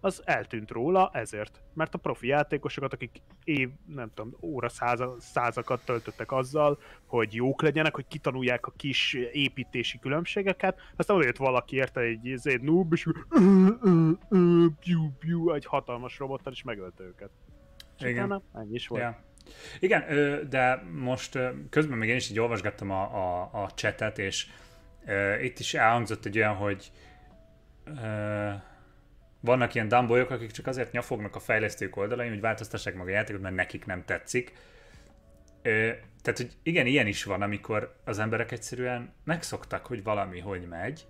az eltűnt róla ezért. Mert a profi játékosokat, akik év, nem tudom, óra száza, százakat töltöttek azzal, hogy jók legyenek, hogy kitanulják a kis építési különbségeket, aztán odajött valaki érte egy, egy noob, és piu, piu, egy hatalmas robottal, és megölte őket. És Igen. Utána ennyi is volt. Yeah. Igen, de most közben még én is így olvasgattam a, a, a chatet, és itt is elhangzott egy olyan, hogy vannak ilyen dumbolyok, akik csak azért nyafognak a fejlesztők oldalain, hogy változtassák meg a játékot, mert nekik nem tetszik. Ö, tehát, hogy igen, ilyen is van, amikor az emberek egyszerűen megszoktak, hogy valami hogy megy,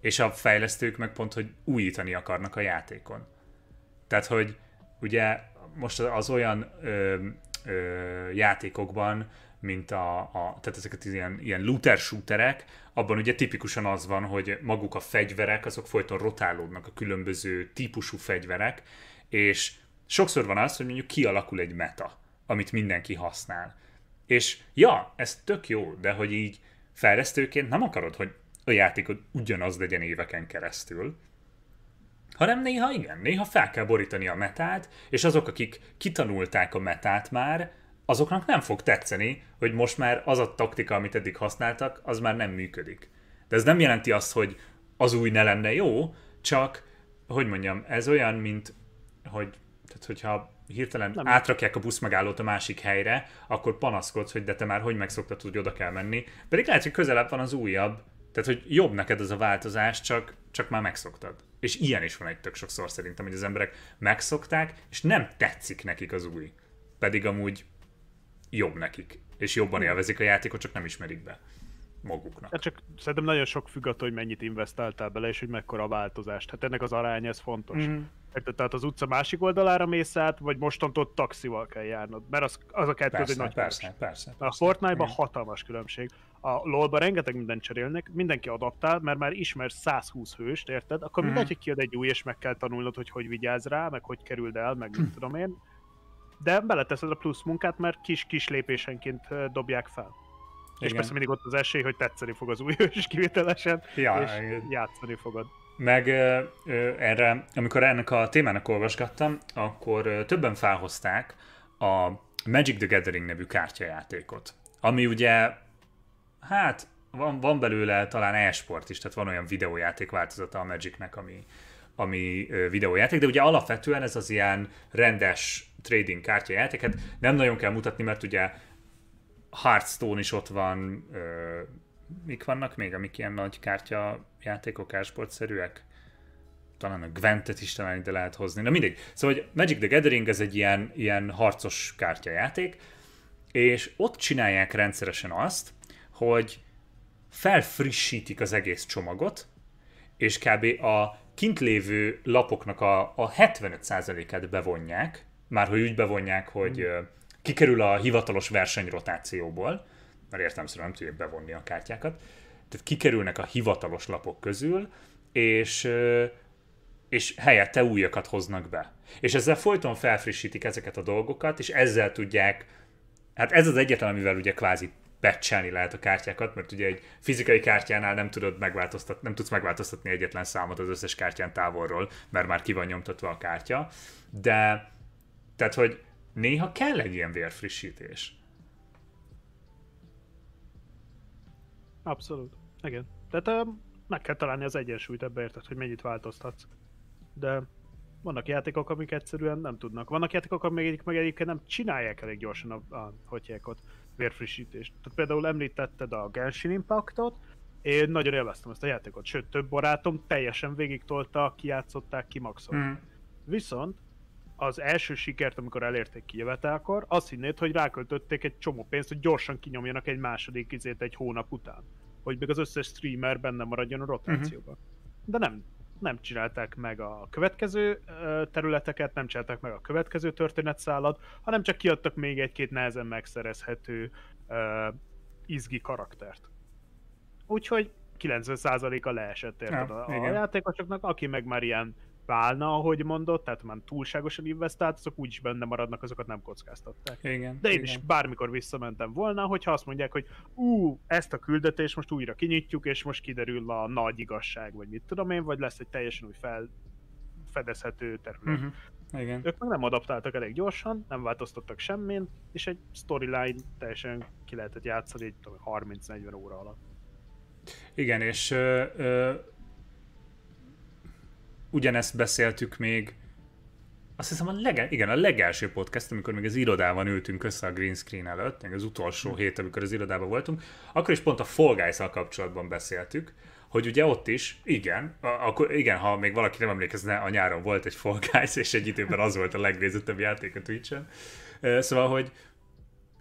és a fejlesztők meg pont, hogy újítani akarnak a játékon. Tehát, hogy ugye most az olyan ö, ö, játékokban, mint a, a tehát ezeket ilyen, ilyen looter shooterek, abban ugye tipikusan az van, hogy maguk a fegyverek, azok folyton rotálódnak a különböző típusú fegyverek, és sokszor van az, hogy mondjuk kialakul egy meta, amit mindenki használ. És ja, ez tök jó, de hogy így fejlesztőként nem akarod, hogy a játékod ugyanaz legyen éveken keresztül, hanem néha igen, néha fel kell borítani a metát, és azok, akik kitanulták a metát már, azoknak nem fog tetszeni, hogy most már az a taktika, amit eddig használtak, az már nem működik. De ez nem jelenti azt, hogy az új ne lenne jó, csak, hogy mondjam, ez olyan, mint, hogy, tehát hogyha hirtelen nem. átrakják a buszmegállót a másik helyre, akkor panaszkodsz, hogy de te már hogy megszoktad, hogy oda kell menni. Pedig lehet, hogy közelebb van az újabb, tehát hogy jobb neked ez a változás, csak, csak már megszoktad. És ilyen is van egy tök sokszor szerintem, hogy az emberek megszokták, és nem tetszik nekik az új. Pedig amúgy jobb nekik, és jobban élvezik a játékot, csak nem ismerik be. maguknak. Hát csak szerintem nagyon sok függ attól, hogy mennyit investáltál bele, és hogy mekkora a változást. Hát ennek az aránya, ez fontos. Mm. Érted? Tehát az utca másik oldalára mész át, vagy mostantól taxival kell járnod. Mert az, az a kettő persze, egy nagy persze, persze, persze, A Fortnite-ban hatalmas különbség. A LoL-ban rengeteg mindent cserélnek, mindenki adaptál, mert már ismer 120 hőst, érted? Akkor mm. mindegy, hogy kiad egy új, és meg kell tanulnod, hogy hogy vigyázz rá, meg hogy kerüld el, meg mit tudom én. De beleteszed a plusz munkát, mert kis-kis lépésenként dobják fel. Igen. És persze mindig ott az esély, hogy tetszeni fog az új hős kivételesen, ja, és igen. játszani fogod. Meg ö, erre, amikor ennek a témának olvasgattam, akkor ö, többen felhozták a Magic the Gathering nevű kártyajátékot, ami ugye, hát van, van belőle talán e-sport is, tehát van olyan videójáték változata a Magicnek, ami, ami videójáték, de ugye alapvetően ez az ilyen rendes trading kártyajátéket nem nagyon kell mutatni, mert ugye Hearthstone is ott van, ö, mik vannak még, amik ilyen nagy kártya játékok, ásportszerűek? Talán a Gwentet is talán ide lehet hozni. Na mindegy. Szóval hogy Magic the Gathering ez egy ilyen, ilyen harcos kártyajáték, és ott csinálják rendszeresen azt, hogy felfrissítik az egész csomagot, és kb. a kint lévő lapoknak a, a 75%-át bevonják, már hogy úgy bevonják, hogy mm kikerül a hivatalos versenyrotációból, mert értelmszerűen nem tudják bevonni a kártyákat, tehát kikerülnek a hivatalos lapok közül, és, és helyette újakat hoznak be. És ezzel folyton felfrissítik ezeket a dolgokat, és ezzel tudják, hát ez az egyetlen, amivel ugye kvázi becselni lehet a kártyákat, mert ugye egy fizikai kártyánál nem tudod megváltoztatni, nem tudsz megváltoztatni egyetlen számot az összes kártyán távolról, mert már ki van nyomtatva a kártya, de tehát, hogy néha kell egy ilyen vérfrissítés. Abszolút. Igen. Tehát uh, meg kell találni az egyensúlyt ebbe, érted, hogy mennyit változtatsz. De vannak játékok, amik egyszerűen nem tudnak. Vannak játékok, amik meg egyébként nem csinálják elég gyorsan a, a ott vérfrissítést. Tehát például említetted a Genshin Impactot, én nagyon élveztem ezt a játékot, sőt több barátom teljesen végig tolta, kijátszották, kimaxolták. Mm. Viszont az első sikert, amikor elérték Kijevetelkor, azt hinnéd, hogy ráköltötték egy csomó pénzt, hogy gyorsan kinyomjanak egy második izét egy hónap után. Hogy még az összes streamer benne maradjon a rotációban. Uh-huh. De nem, nem csinálták meg a következő területeket, nem csinálták meg a következő történetszálat, hanem csak kiadtak még egy-két nehezen megszerezhető uh, izgi karaktert. Úgyhogy 90%-a leesett érted ja, a, a játékosoknak, aki meg már ilyen válna, ahogy mondott, tehát már túlságosan investált, azok úgyis benne maradnak, azokat nem kockáztatták. Igen, De én igen. is bármikor visszamentem volna, hogyha azt mondják, hogy ú, ezt a küldetést most újra kinyitjuk, és most kiderül a nagy igazság, vagy mit tudom én, vagy lesz egy teljesen új fel, fedezhető terület. Uh-huh. Igen. Ők meg nem adaptáltak elég gyorsan, nem változtattak semmin, és egy storyline teljesen ki lehetett játszani egy 30-40 óra alatt. Igen, és ö, ö, ugyanezt beszéltük még, azt hiszem a, lege, igen, a legelső podcast, amikor még az irodában ültünk össze a green screen előtt, még az utolsó hm. hét, amikor az irodában voltunk, akkor is pont a Fall guys kapcsolatban beszéltük, hogy ugye ott is, igen, akkor igen, ha még valaki nem emlékezne, a nyáron volt egy Fall Guys, és egy időben az volt a legnézettebb játék a Twitch-en. Szóval, hogy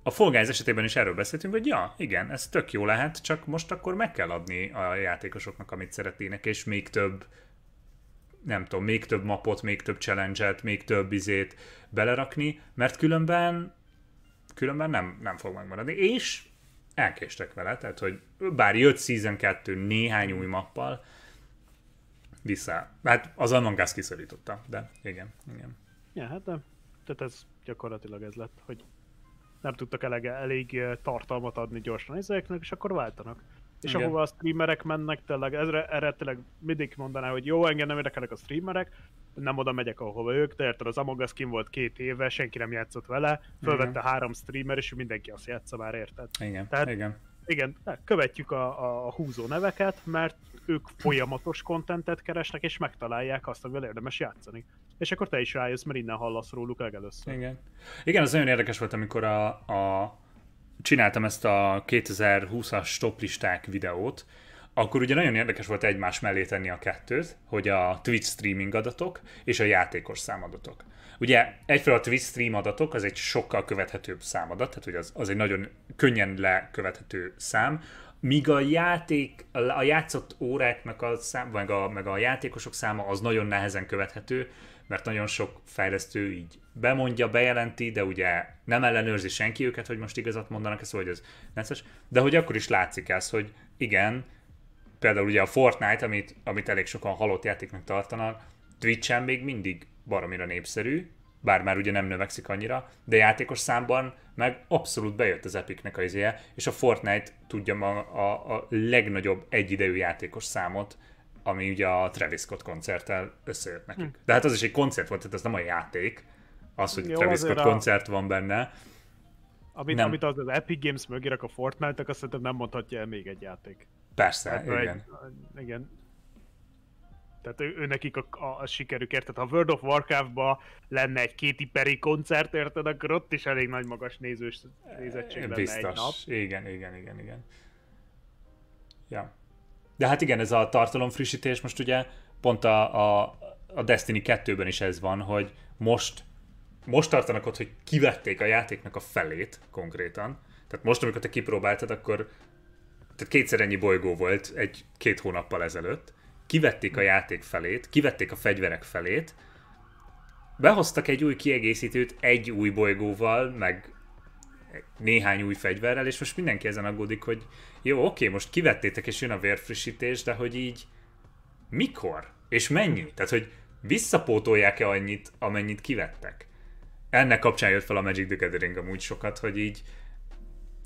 a Fall Guys esetében is erről beszéltünk, hogy ja, igen, ez tök jó lehet, csak most akkor meg kell adni a játékosoknak, amit szeretnének, és még több nem tudom, még több mapot, még több challenge-et, még több izét belerakni, mert különben különben nem, nem fog megmaradni. És elkéstek vele, tehát hogy bár jött Season 2 néhány új mappal, vissza. Hát az Among kiszorította, de igen, igen. Ja, hát de, tehát ez gyakorlatilag ez lett, hogy nem tudtak elege, elég tartalmat adni gyorsan ezeknek, és akkor váltanak. És Igen. ahova a streamerek mennek, tényleg ezre, erre tényleg mindig mondaná, hogy jó, engem nem érdekelnek a streamerek, nem oda megyek, ahova ők, de érted, az Among Us kim volt két éve, senki nem játszott vele, fölvette Igen. három streamer, és mindenki azt játsza már, érted? Igen, Tehát, igen. Igen, követjük a, a húzó neveket, mert ők folyamatos kontentet keresnek, és megtalálják azt, amivel érdemes játszani. És akkor te is rájössz, mert innen hallasz róluk legelőször. Igen. Igen, az nagyon érdekes volt, amikor a, a csináltam ezt a 2020-as toplisták videót, akkor ugye nagyon érdekes volt egymás mellé tenni a kettőt, hogy a Twitch streaming adatok és a játékos számadatok. Ugye egyfelől a Twitch stream adatok az egy sokkal követhetőbb számadat, tehát hogy az, az egy nagyon könnyen lekövethető szám, míg a játék, a játszott óráknak a szám, meg a, meg a játékosok száma az nagyon nehezen követhető, mert nagyon sok fejlesztő így bemondja, bejelenti, de ugye nem ellenőrzi senki őket, hogy most igazat mondanak, ez hogy ez necces, de hogy akkor is látszik ez, hogy igen, például ugye a Fortnite, amit, amit elég sokan halott játéknak tartanak, Twitch-en még mindig baromira népszerű, bár már ugye nem növekszik annyira, de játékos számban meg abszolút bejött az Epicnek az izéje, és a Fortnite tudja ma a, a legnagyobb egyidejű játékos számot, ami ugye a Travis Scott koncerttel összejött nekik. Hm. De hát az is egy koncert volt, tehát ez nem a játék, az, hogy Jó, Travis Scott a... koncert van benne. Amit, nem. amit az, az Epic Games mögé a Fortnite-nak, azt szerintem nem mondhatja el még egy játék. Persze, hát, igen. Egy, igen. Tehát ő, ő nekik a, a, a sikerük, érted? Ha World of Warcraft-ba lenne egy Katy Perry koncert, érted, akkor ott is elég nagy magas nézős nézettség lenne Biztos. egy nap. Igen, igen, igen, igen. Ja. De hát igen, ez a tartalom frissítés most ugye pont a, a, a Destiny 2-ben is ez van, hogy most most tartanak ott, hogy kivették a játéknak a felét konkrétan. Tehát most, amikor te kipróbáltad, akkor tehát kétszer ennyi bolygó volt egy-két hónappal ezelőtt, kivették a játék felét, kivették a fegyverek felét, behoztak egy új kiegészítőt egy új bolygóval, meg néhány új fegyverrel, és most mindenki ezen aggódik, hogy jó, oké, most kivettétek, és jön a vérfrissítés, de hogy így mikor? És mennyi? Tehát, hogy visszapótolják-e annyit, amennyit kivettek? Ennek kapcsán jött fel a Magic the Gathering amúgy sokat, hogy így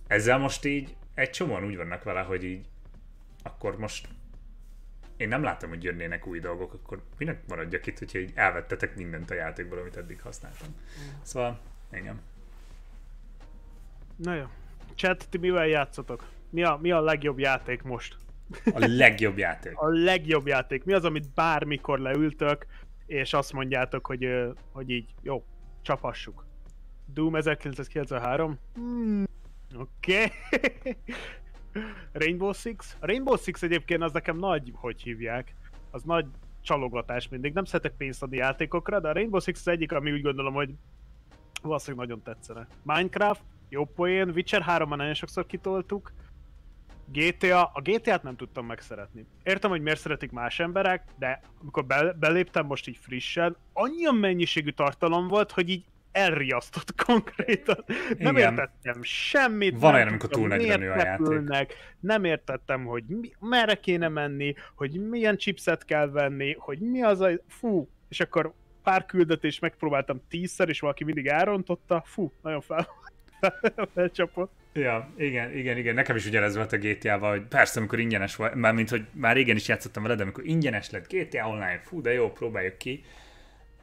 ezzel most így egy csomóan úgy vannak vele, hogy így akkor most én nem látom, hogy jönnének új dolgok, akkor minek maradjak itt, hogyha így elvettetek mindent a játékból, amit eddig használtam. Mm. Szóval, igen. Na jó. Chat, ti mivel játszotok? Mi a, mi a legjobb játék most? A legjobb játék? a legjobb játék. Mi az, amit bármikor leültök, és azt mondjátok, hogy, hogy így, jó, csapassuk. Doom 1993? Hmm, Oké. Okay. Rainbow Six? A Rainbow Six egyébként az nekem nagy, hogy hívják, az nagy csalogatás mindig. Nem szeretek pénzt adni játékokra, de a Rainbow Six az egyik, ami úgy gondolom, hogy valószínűleg nagyon tetszene. Minecraft, jó poén, Witcher 3 nagyon sokszor kitoltuk, GTA, a GTA-t nem tudtam megszeretni. Értem, hogy miért szeretik más emberek, de amikor be, beléptem most így frissen, annyian mennyiségű tartalom volt, hogy így elriasztott konkrétan. Nem Igen. értettem semmit. Van olyan, amikor túl nagy a játék. Nem értettem, hogy mi, merre kéne menni, hogy milyen chipset kell venni, hogy mi az a... Fú, és akkor pár küldetés megpróbáltam tízszer, és valaki mindig elrontotta. Fú, nagyon fel, felcsapott. Ja, igen, igen, igen. Nekem is ugyanez volt a GTA-val, hogy persze, amikor ingyenes volt, már mint hogy már régen is játszottam vele, de amikor ingyenes lett GTA Online, fú, de jó, próbáljuk ki.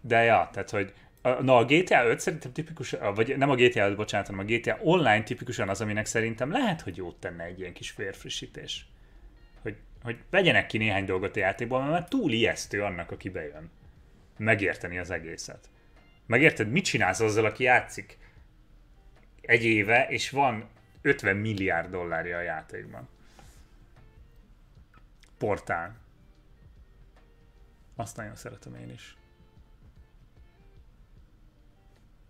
De ja, tehát, hogy Na, a GTA 5 szerintem tipikusan, vagy nem a GTA 5, bocsánat, hanem a GTA Online tipikusan az, aminek szerintem lehet, hogy jót tenne egy ilyen kis férfrissítés. Hogy, hogy vegyenek ki néhány dolgot a játékból, mert már túl ijesztő annak, aki bejön. Megérteni az egészet. Megérted, mit csinálsz azzal, aki játszik egy éve, és van 50 milliárd dollárja a játékban. Portál. Azt nagyon szeretem én is.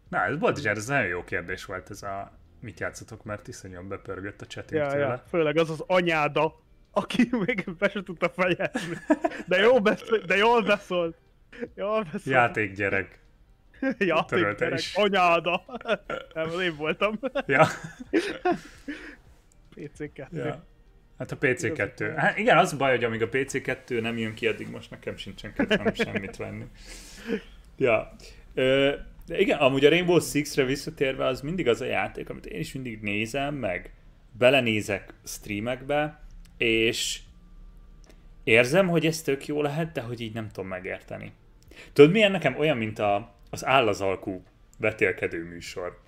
Na, ez is, ez nagyon jó kérdés volt ez a mit játszotok, mert iszonyúan bepörgött a chatting ja, ja, főleg az az anyáda, aki még be se tudta fejezni. De, jó beszél, de jól beszólt. Jól beszólt. Játékgyerek. Játékgyerek, is. anyáda. Nem, az én voltam. Ja. PC2. Ja. Hát a PC2. Hát igen, az a baj, hogy amíg a PC2 nem jön ki, addig most nekem sincsen kedvem semmit venni. Ja. Ö, de igen, amúgy a Rainbow Six-re visszatérve az mindig az a játék, amit én is mindig nézem, meg belenézek streamekbe, és érzem, hogy ez tök jó lehet, de hogy így nem tudom megérteni. Tudod, milyen nekem olyan, mint a, az állazalkú vetélkedő műsor,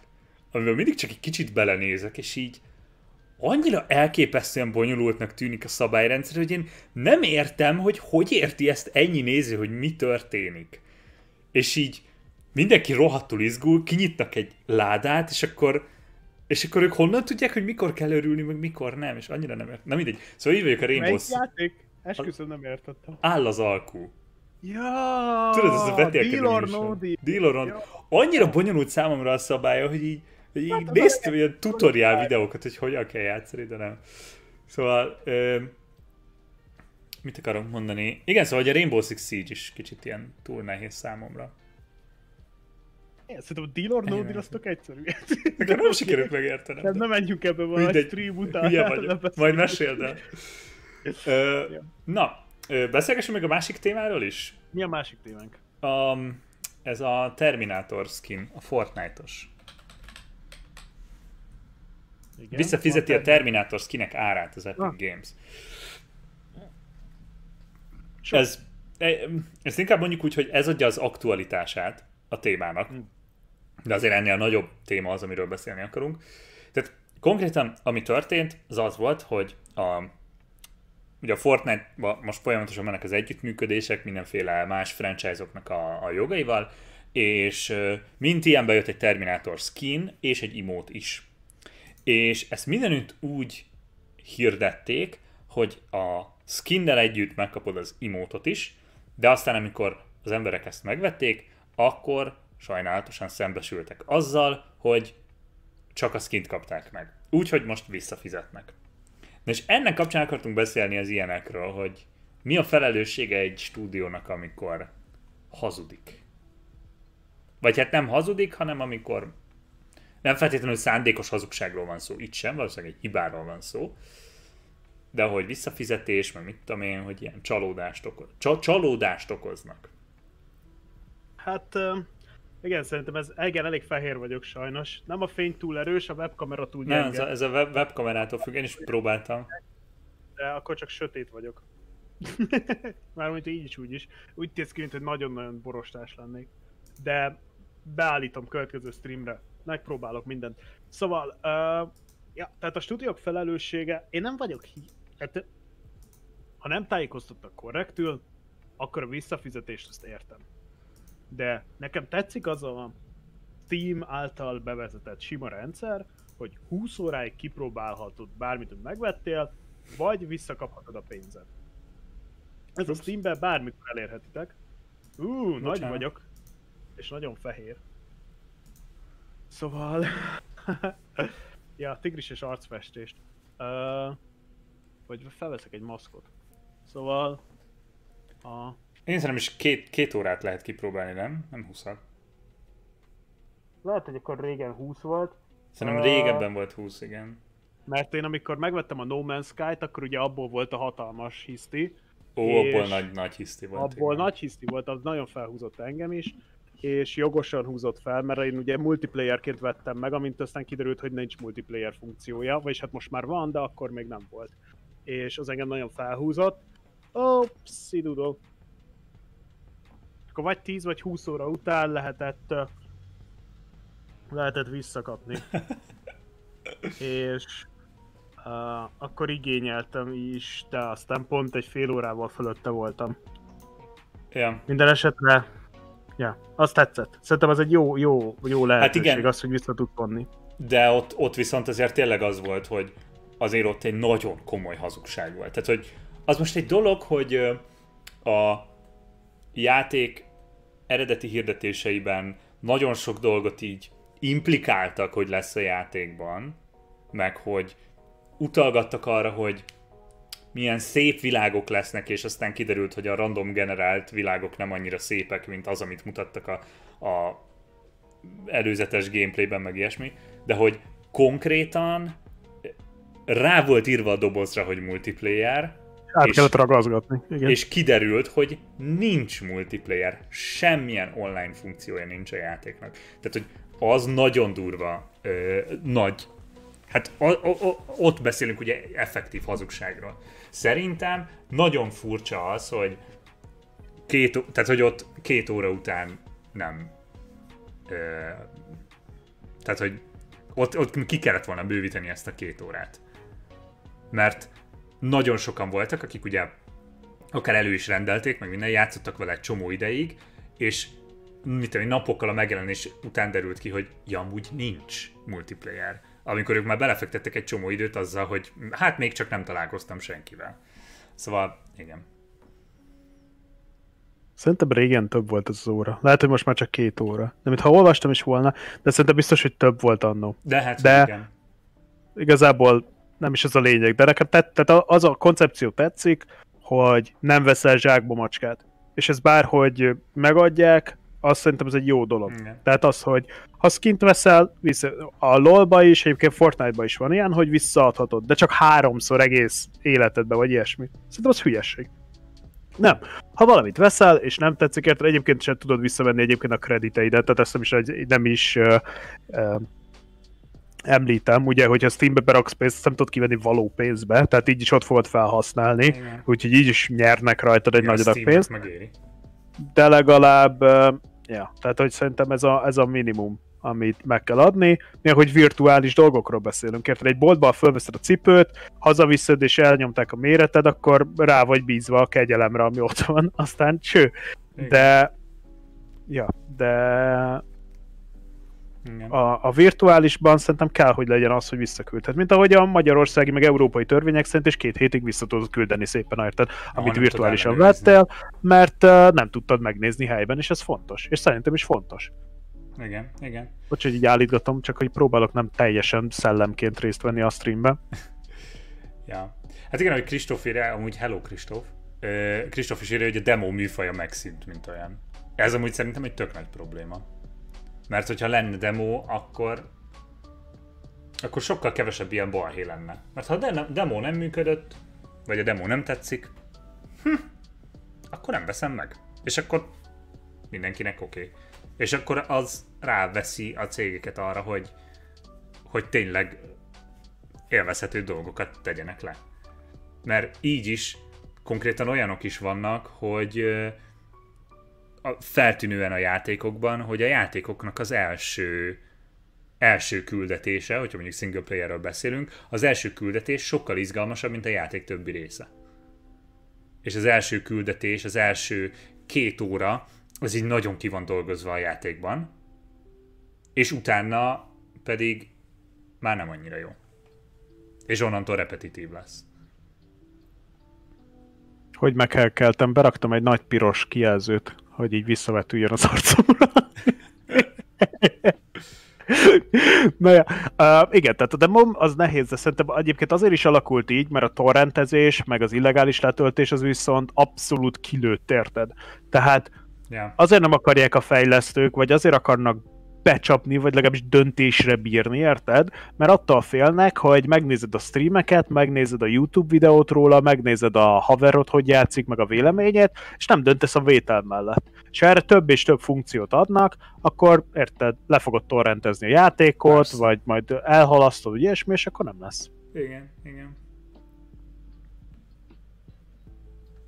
amivel mindig csak egy kicsit belenézek, és így annyira elképesztően bonyolultnak tűnik a szabályrendszer, hogy én nem értem, hogy hogy érti ezt ennyi néző, hogy mi történik. És így mindenki rohadtul izgul, kinyitnak egy ládát, és akkor és akkor ők honnan tudják, hogy mikor kell örülni, meg mikor nem, és annyira nem értem. Na mindegy. Szóval így vagyok a Rainbow Melyik játék? Esküszöm nem értettem. Áll az alkú. Ja, Tudod, ez a vetélkedő Deal or no deal. Deal or no ja. Annyira bonyolult számomra a szabálya, hogy így, hogy így hát néztem ilyen tutoriál videókat, hogy hogyan kell játszani, de nem. Szóval, ö, mit akarok mondani? Igen, szóval hogy a Rainbow Six Siege is kicsit ilyen túl nehéz számomra. Én szerintem a Deal or No Deal az tök egyszerű. Nekem nem sikerült megértenem. Nem, nem menjünk ebbe a stream után. Hülye vagyok. Majd meséld el. Ö, na, beszélgessünk még a másik témáról is. Mi a másik témánk? Um, ez a Terminator skin, a Fortnite-os. Igen. Visszafizeti a Terminator skinek árát az Epic Ah. Games. Sok. Ez, e- ezt inkább mondjuk úgy, hogy ez adja az aktualitását a témának. Hm. De azért ennél nagyobb téma az, amiről beszélni akarunk. Tehát konkrétan, ami történt, az az volt, hogy a, ugye a fortnite most folyamatosan mennek az együttműködések mindenféle más franchise-oknak a, a jogaival, és mint ilyen bejött egy Terminator skin és egy emote is. És ezt mindenütt úgy hirdették, hogy a skinnel együtt megkapod az emotot is, de aztán amikor az emberek ezt megvették, akkor sajnálatosan szembesültek azzal, hogy csak a skint kapták meg. Úgyhogy most visszafizetnek. Na és ennek kapcsán akartunk beszélni az ilyenekről, hogy mi a felelőssége egy stúdiónak, amikor hazudik. Vagy hát nem hazudik, hanem amikor nem feltétlenül szándékos hazugságról van szó, itt sem, valószínűleg egy hibáról van szó, de hogy visszafizetés, meg mit tudom én, hogy ilyen csalódást, okoz, csa- csalódást okoznak. Hát igen, szerintem ez, igen, elég fehér vagyok sajnos. Nem a fény túl erős, a webkamera túl Nem, gyenge, ez a, ez a web, webkamerától függ, én is próbáltam. de akkor csak sötét vagyok. Mármint így is úgy is. Úgy néz ki, mint hogy nagyon-nagyon borostás lennék. De beállítom következő streamre. Megpróbálok mindent. Szóval, uh, ja, tehát a stúdiók felelőssége, én nem vagyok hi... Hát, ha nem tájékoztattak korrektül, akkor a visszafizetést azt értem. De nekem tetszik az a Steam által bevezetett sima rendszer, hogy 20 óráig kipróbálhatod bármit, amit megvettél, vagy visszakaphatod a pénzed. Ez a Ups. Steamben bármikor elérhetitek. Ú, nagy vagyok. És nagyon fehér. Szóval... ja, tigris és arcfestést. Uh, vagy felveszek egy maszkot. Szóval... A... Én szerintem is két, két órát lehet kipróbálni, nem? Nem 20 Lehet, hogy akkor régen 20 volt, Szerintem Ah. régebben volt 20, igen. mert én amikor megvettem a No Man's Sky-t, akkor ugye abból volt a hatalmas hiszti. Ó, abból nagy, nagy hiszti volt. abból igen. nagy hiszti volt, az nagyon felhúzott engem is, és jogosan húzott fel, mert én ugye multiplayerként vettem meg, amint aztán kiderült, hogy nincs multiplayer funkciója, vagyis hát most már van, de akkor még nem volt. És az engem nagyon felhúzott. Ó, szidudó. Akkor vagy 10 vagy 20 óra után lehetett lehetett visszakapni. és uh, akkor igényeltem is, de aztán pont egy fél órával fölötte voltam. Ja. Minden esetre, ja, azt tetszett. Szerintem az egy jó, jó, jó lehetőség igen. az, hogy vissza tud vonni. De ott, ott viszont azért tényleg az volt, hogy azért ott egy nagyon komoly hazugság volt. Tehát, hogy az most egy dolog, hogy a játék eredeti hirdetéseiben nagyon sok dolgot így implikáltak, hogy lesz a játékban, meg hogy utalgattak arra, hogy milyen szép világok lesznek, és aztán kiderült, hogy a random generált világok nem annyira szépek, mint az, amit mutattak a, a előzetes gameplayben, meg ilyesmi, de hogy konkrétan rá volt írva a dobozra, hogy multiplayer, Át És- kellett ragazgatni. Igen. és kiderült, hogy nincs multiplayer, semmilyen online funkciója nincs a játéknak. Tehát, hogy az nagyon durva, ö, nagy. Hát o, o, o, ott beszélünk ugye effektív hazugságról. Szerintem nagyon furcsa az, hogy két, tehát, hogy ott két óra után nem ö, tehát, hogy ott, ott ki kellett volna bővíteni ezt a két órát. Mert nagyon sokan voltak, akik ugye akár elő is rendelték, meg minden, játszottak vele egy csomó ideig, és mit tudom, napokkal a megjelenés után derült ki, hogy ja, amúgy nincs multiplayer. Amikor ők már belefektettek egy csomó időt azzal, hogy hát még csak nem találkoztam senkivel. Szóval, igen. Szerintem régen több volt az, az óra. Lehet, hogy most már csak két óra. De mintha olvastam is volna, de szerintem biztos, hogy több volt annó. De hát, De- igen. Igazából nem is az a lényeg, de nekem tett, tehát az a koncepció tetszik, hogy nem veszel zsákba macskát. És ez bárhogy megadják, azt szerintem ez egy jó dolog. Igen. Tehát az, hogy ha skint veszel, vissza, a LoL-ba is, egyébként Fortnite-ba is van ilyen, hogy visszaadhatod, de csak háromszor egész életedben, vagy ilyesmi. Szerintem az hülyesség. Nem. Ha valamit veszel, és nem tetszik, érted, egyébként sem tudod visszavenni egyébként a krediteidet, tehát ezt nem is, nem is uh, uh, említem, ugye, hogyha Steambe beraksz pénzt, nem tudod kivenni való pénzbe, tehát így is ott fogod felhasználni, Igen. úgyhogy így is nyernek rajtad egy nagy adag pénzt. Megéri. De legalább, ja, tehát hogy szerintem ez a, ez a minimum amit meg kell adni, mi hogy virtuális dolgokról beszélünk. Érted, egy boltban fölveszed a cipőt, hazaviszed és elnyomták a méreted, akkor rá vagy bízva a kegyelemre, ami ott van, aztán cső. De, ja, de A, a virtuálisban szerintem kell, hogy legyen az, hogy visszaküldhet. Mint ahogy a magyarországi, meg európai törvények szerint is két hétig vissza tudod küldeni szépen, érted, amit virtuálisan vettél, mert uh, nem tudtad megnézni helyben, és ez fontos. És szerintem is fontos. Igen, igen. Bocs, hogy így állítgatom, csak hogy próbálok nem teljesen szellemként részt venni a streambe. ja. Hát igen, hogy Kristóf írja, amúgy hello Kristóf. Kristóf is írja, hogy a demo műfaja megszűnt, mint olyan. Ez amúgy szerintem egy tök nagy probléma. Mert hogyha lenne demo, akkor akkor sokkal kevesebb ilyen balhé lenne. Mert ha a demo nem működött, vagy a demo nem tetszik, hm, akkor nem veszem meg. És akkor mindenkinek oké. Okay. És akkor az ráveszi a cégeket arra, hogy, hogy tényleg élvezhető dolgokat tegyenek le. Mert így is konkrétan olyanok is vannak, hogy feltűnően a játékokban, hogy a játékoknak az első első küldetése, hogyha mondjuk single playerről beszélünk, az első küldetés sokkal izgalmasabb, mint a játék többi része. És az első küldetés, az első két óra az így nagyon ki van dolgozva a játékban, és utána pedig már nem annyira jó. És onnantól repetitív lesz. Hogy meghelkeltem, beraktam egy nagy piros kijelzőt, hogy így visszavetüljön az arcomra. Na ja, uh, igen, tehát a demo az nehéz, de szerintem egyébként azért is alakult így, mert a torrentezés, meg az illegális letöltés az viszont abszolút kilőtt, érted? Tehát Yeah. Azért nem akarják a fejlesztők, vagy azért akarnak becsapni, vagy legalábbis döntésre bírni, érted? Mert attól félnek, hogy megnézed a streameket, megnézed a YouTube videót róla, megnézed a haverot, hogy játszik, meg a véleményét, és nem döntesz a vétel mellett. És ha erre több és több funkciót adnak, akkor érted, le fogod torrentezni a játékot, Persze. vagy majd elhalasztod, ilyesmi, és akkor nem lesz. Igen, igen.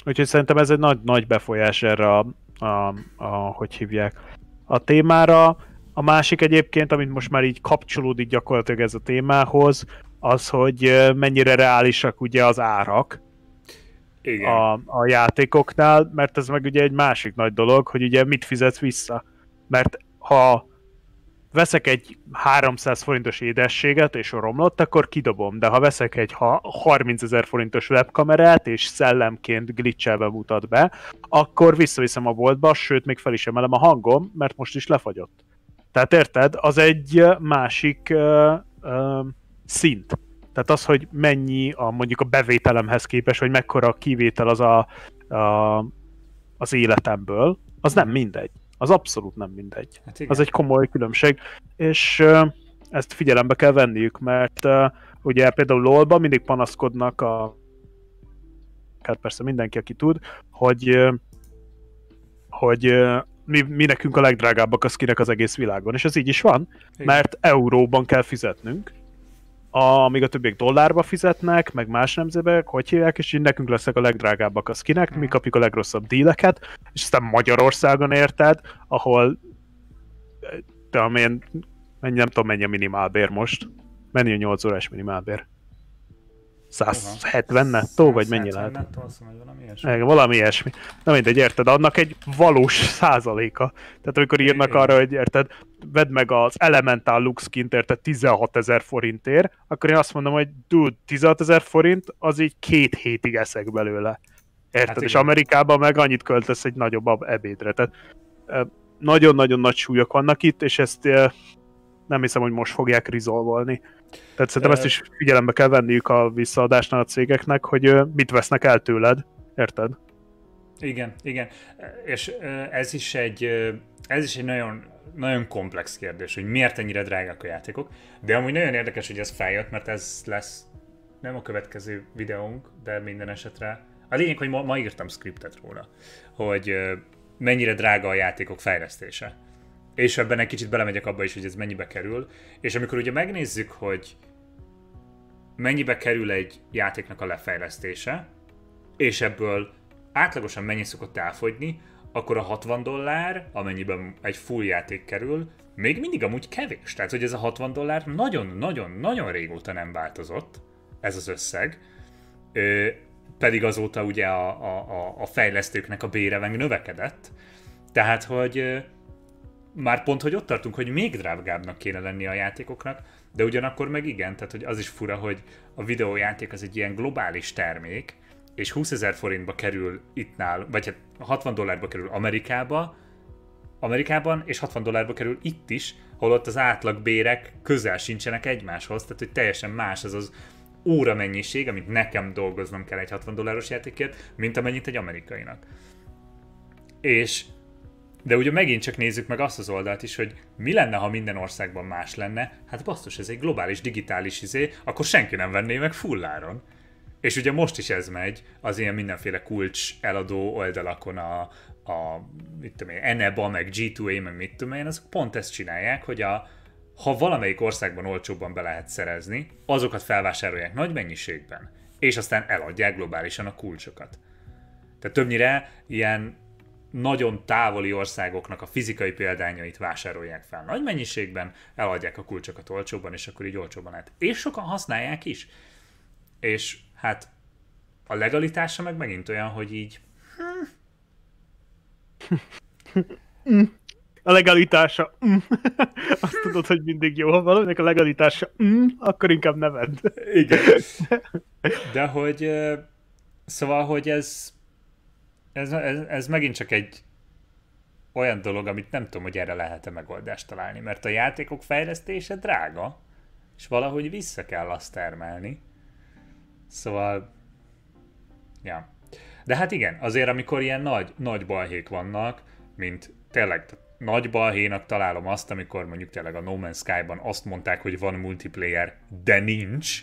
Úgyhogy szerintem ez egy nagy, nagy befolyás erre a, a, a, hogy hívják, a témára. A másik egyébként, amit most már így kapcsolódik gyakorlatilag ez a témához, az, hogy mennyire reálisak ugye az árak Igen. A, a játékoknál, mert ez meg ugye egy másik nagy dolog, hogy ugye mit fizetsz vissza. Mert ha veszek egy 300 forintos édességet és romlott, akkor kidobom, de ha veszek egy 30 ezer forintos webkamerát és szellemként glitchelve mutat be, akkor visszaviszem a boltba, sőt, még fel is emelem a hangom, mert most is lefagyott. Tehát érted? Az egy másik uh, uh, szint. Tehát az, hogy mennyi a, mondjuk a bevételemhez képest, hogy mekkora a kivétel az a, a, az életemből, az nem mindegy. Az abszolút nem mindegy. Hát az egy komoly különbség, és ezt figyelembe kell venniük, mert ugye például LOL-ban mindig panaszkodnak a hát persze mindenki, aki tud, hogy hogy mi, mi nekünk a legdrágábbak a skinek az egész világon, és ez így is van, Igen. mert euróban kell fizetnünk, amíg a többiek dollárba fizetnek, meg más nemzetben, hogy hívják, és így nekünk lesznek a legdrágábbak a skinek, mi kapjuk a legrosszabb díleket, és aztán Magyarországon érted, ahol de amilyen, mennyi, nem tudom mennyi a minimálbér most, mennyi a 8 órás minimálbér. 170 nettó, vagy mennyi lehet? Nettó, azt mondom, valami ilyesmi. valami ilyesmi. Na mindegy, érted, annak egy valós százaléka. Tehát amikor írnak arra, hogy érted, vedd meg az Elemental Lux kint, érted, 16 ezer forintért, akkor én azt mondom, hogy dude, 16 ezer forint, az így két hétig eszek belőle. Érted? Hát és Amerikában meg annyit költesz egy nagyobb ebédre. Tehát nagyon-nagyon nagy súlyok vannak itt, és ezt nem hiszem, hogy most fogják rizolvolni. Tehát szerintem ezt is figyelembe kell venniük a visszaadásnál a cégeknek, hogy mit vesznek el tőled, érted? Igen, igen. És ez is egy, ez is egy nagyon, nagyon komplex kérdés, hogy miért ennyire drágák a játékok. De amúgy nagyon érdekes, hogy ez feljött, mert ez lesz nem a következő videónk, de minden esetre. A lényeg, hogy ma, ma írtam scriptet róla, hogy mennyire drága a játékok fejlesztése. És ebben egy kicsit belemegyek abba is, hogy ez mennyibe kerül. És amikor ugye megnézzük, hogy mennyibe kerül egy játéknak a lefejlesztése, és ebből átlagosan mennyi szokott elfogyni, akkor a 60 dollár, amennyiben egy full játék kerül, még mindig amúgy kevés. Tehát, hogy ez a 60 dollár nagyon-nagyon-nagyon régóta nem változott, ez az összeg. Ö, pedig azóta ugye a, a, a fejlesztőknek a bére növekedett. Tehát, hogy már pont, hogy ott tartunk, hogy még drágábbnak kéne lenni a játékoknak, de ugyanakkor meg igen, tehát hogy az is fura, hogy a videójáték az egy ilyen globális termék, és 20 ezer forintba kerül itt nál, vagy hát 60 dollárba kerül Amerikába, Amerikában, és 60 dollárba kerül itt is, holott az átlag bérek közel sincsenek egymáshoz, tehát hogy teljesen más az az óra mennyiség, amit nekem dolgoznom kell egy 60 dolláros játékért, mint amennyit egy amerikainak. És de ugye megint csak nézzük meg azt az oldalt is, hogy mi lenne, ha minden országban más lenne, hát basszus, ez egy globális, digitális izé, akkor senki nem venné meg fulláron. És ugye most is ez megy az ilyen mindenféle kulcs eladó oldalakon a, a mit tudom én, Eneba, meg G2A, meg mit tudom én, azok pont ezt csinálják, hogy a, ha valamelyik országban olcsóbban be lehet szerezni, azokat felvásárolják nagy mennyiségben, és aztán eladják globálisan a kulcsokat. Tehát többnyire ilyen nagyon távoli országoknak a fizikai példányait vásárolják fel nagy mennyiségben, eladják a kulcsokat olcsóbban, és akkor így olcsóban lehet. És sokan használják is. És hát a legalitása meg megint olyan, hogy így... Hm. A legalitása... Hm. Azt tudod, hogy mindig jó, ha valaminek a legalitása... Hm, akkor inkább neved. Igen. De hogy... Szóval, hogy ez ez, ez, ez megint csak egy olyan dolog, amit nem tudom, hogy erre lehet-e megoldást találni, mert a játékok fejlesztése drága, és valahogy vissza kell azt termelni. Szóval, ja. De hát igen, azért amikor ilyen nagy, nagy balhék vannak, mint tényleg nagy balhénak találom azt, amikor mondjuk tényleg a No Man's Sky-ban azt mondták, hogy van multiplayer, de nincs,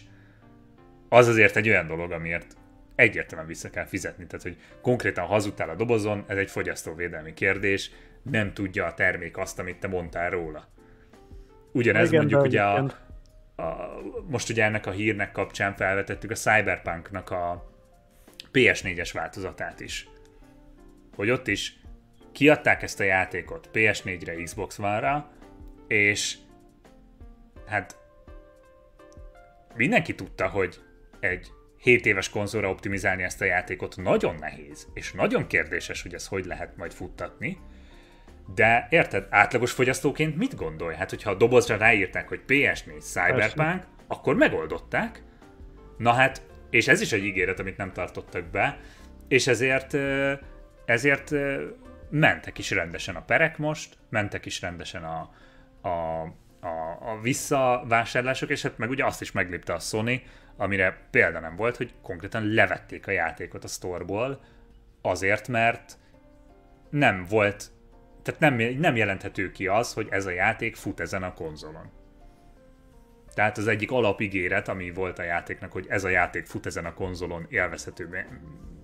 az azért egy olyan dolog, amiért egyértelműen vissza kell fizetni. Tehát, hogy konkrétan hazudtál a dobozon, ez egy fogyasztóvédelmi kérdés, nem tudja a termék azt, amit te mondtál róla. Ugyanez Igen, mondjuk ugye a, a, most ugye ennek a hírnek kapcsán felvetettük a Cyberpunknak a PS4-es változatát is. Hogy ott is kiadták ezt a játékot PS4-re, Xbox One-ra, és hát mindenki tudta, hogy egy 7 éves konzolra optimizálni ezt a játékot nagyon nehéz, és nagyon kérdéses, hogy ez hogy lehet majd futtatni. De érted, átlagos fogyasztóként mit gondolj? Hát, hogyha a dobozra ráírták, hogy PS4 Cyberpunk, akkor megoldották. Na hát, és ez is egy ígéret, amit nem tartottak be, és ezért, ezért mentek is rendesen a perek most, mentek is rendesen a, a, a, a visszavásárlások, és hát meg ugye azt is meglépte a Sony, amire példa nem volt, hogy konkrétan levették a játékot a storeból, azért, mert nem volt, tehát nem, nem jelenthető ki az, hogy ez a játék fut ezen a konzolon. Tehát az egyik alapigéret, ami volt a játéknak, hogy ez a játék fut ezen a konzolon élvezhető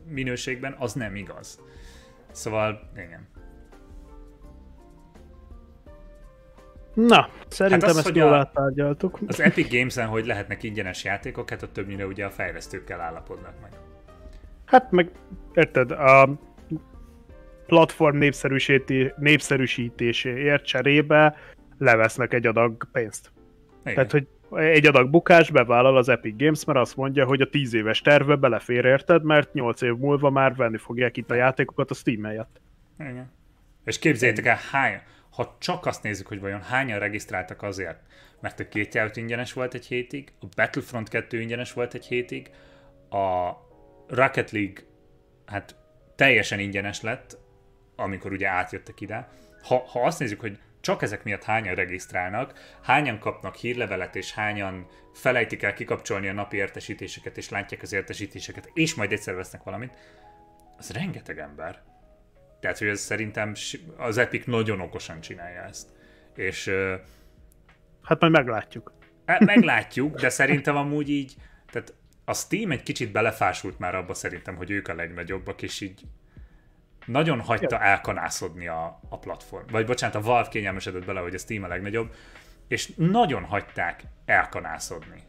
minőségben, az nem igaz. Szóval, igen. Na, szerintem hát az, ezt jól áttárgyaltuk. Az Epic Games-en, hogy lehetnek ingyenes játékok, hát ott többnyire ugye a fejlesztőkkel állapodnak meg. Hát meg, érted, a platform népszerűsítéséért cserébe levesznek egy adag pénzt. Igen. Tehát, hogy egy adag bukás bevállal az Epic Games, mert azt mondja, hogy a 10 éves tervbe belefér érted, mert 8 év múlva már venni fogják itt a játékokat a Steam helyett. Igen. És képzeljétek el, hány, ha csak azt nézzük, hogy vajon hányan regisztráltak azért, mert a két játék ingyenes volt egy hétig, a Battlefront 2 ingyenes volt egy hétig, a Rocket League hát teljesen ingyenes lett, amikor ugye átjöttek ide. Ha, ha azt nézzük, hogy csak ezek miatt hányan regisztrálnak, hányan kapnak hírlevelet, és hányan felejtik el kikapcsolni a napi értesítéseket, és látják az értesítéseket, és majd egyszer vesznek valamit, az rengeteg ember. Tehát, hogy ez szerintem az Epic nagyon okosan csinálja ezt. És... Hát majd meglátjuk. Hát meglátjuk, de szerintem amúgy így, tehát a Steam egy kicsit belefásult már abba szerintem, hogy ők a legnagyobbak, és így nagyon hagyta elkanászodni a, a platform. Vagy bocsánat, a Valve kényelmesedett bele, hogy a Steam a legnagyobb, és nagyon hagyták elkanászodni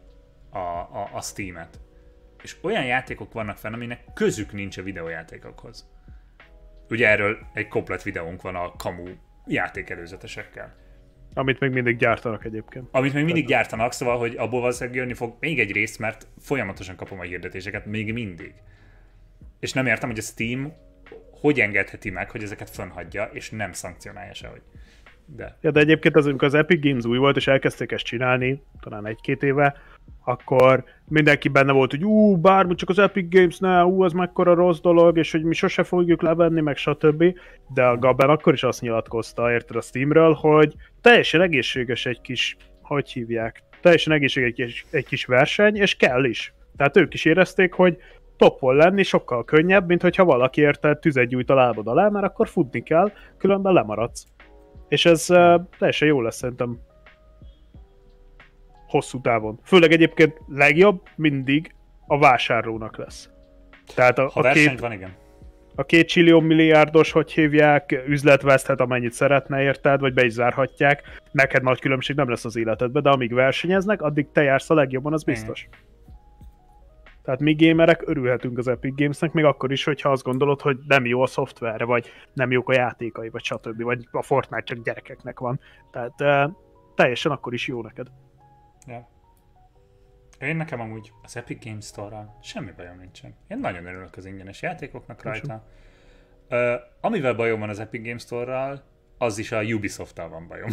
a, a, a Steam-et. És olyan játékok vannak fenn, aminek közük nincs a videójátékokhoz. Ugye erről egy komplet videónk van a kamu játékelőzetesekkel. Amit még mindig gyártanak egyébként. Amit még mindig gyártanak, szóval, hogy abból valószínűleg jönni fog még egy rész, mert folyamatosan kapom a hirdetéseket, még mindig. És nem értem, hogy a Steam hogy engedheti meg, hogy ezeket fönhagyja, és nem szankcionálja sehogy. De. Ja, de egyébként az, amikor az Epic Games új volt, és elkezdték ezt csinálni, talán egy-két éve, akkor mindenki benne volt, hogy ú, bármi csak az Epic Games, ne, ú, az mekkora rossz dolog, és hogy mi sose fogjuk levenni, meg stb. De a Gabben akkor is azt nyilatkozta, érted a Steamről, hogy teljesen egészséges egy kis, hogy hívják, teljesen egészséges egy kis, egy kis verseny, és kell is. Tehát ők is érezték, hogy toppon lenni sokkal könnyebb, mint hogyha valaki érte tüzet gyújt a lábad alá, mert akkor futni kell, különben lemaradsz. És ez uh, teljesen jó lesz szerintem hosszú távon. Főleg egyébként legjobb mindig a vásárlónak lesz. Tehát a, ha a két, van, igen. A két csillió milliárdos, hogy hívják, üzlet veszthet, amennyit szeretne érted, vagy be is zárhatják. Neked nagy különbség nem lesz az életedben, de amíg versenyeznek, addig te jársz a legjobban, az biztos. Igen. Tehát mi gamerek örülhetünk az Epic Gamesnek, még akkor is, hogyha azt gondolod, hogy nem jó a szoftverre, vagy nem jók a játékai, vagy stb. Vagy a Fortnite csak gyerekeknek van. Tehát uh, teljesen akkor is jó neked. Ja. Én nekem amúgy az Epic Games Store-ral semmi bajom nincsen. Én nagyon örülök az ingyenes játékoknak rajta. Uh, amivel bajom van az Epic Games Store-ral, az is a Ubisoft-tal van bajom.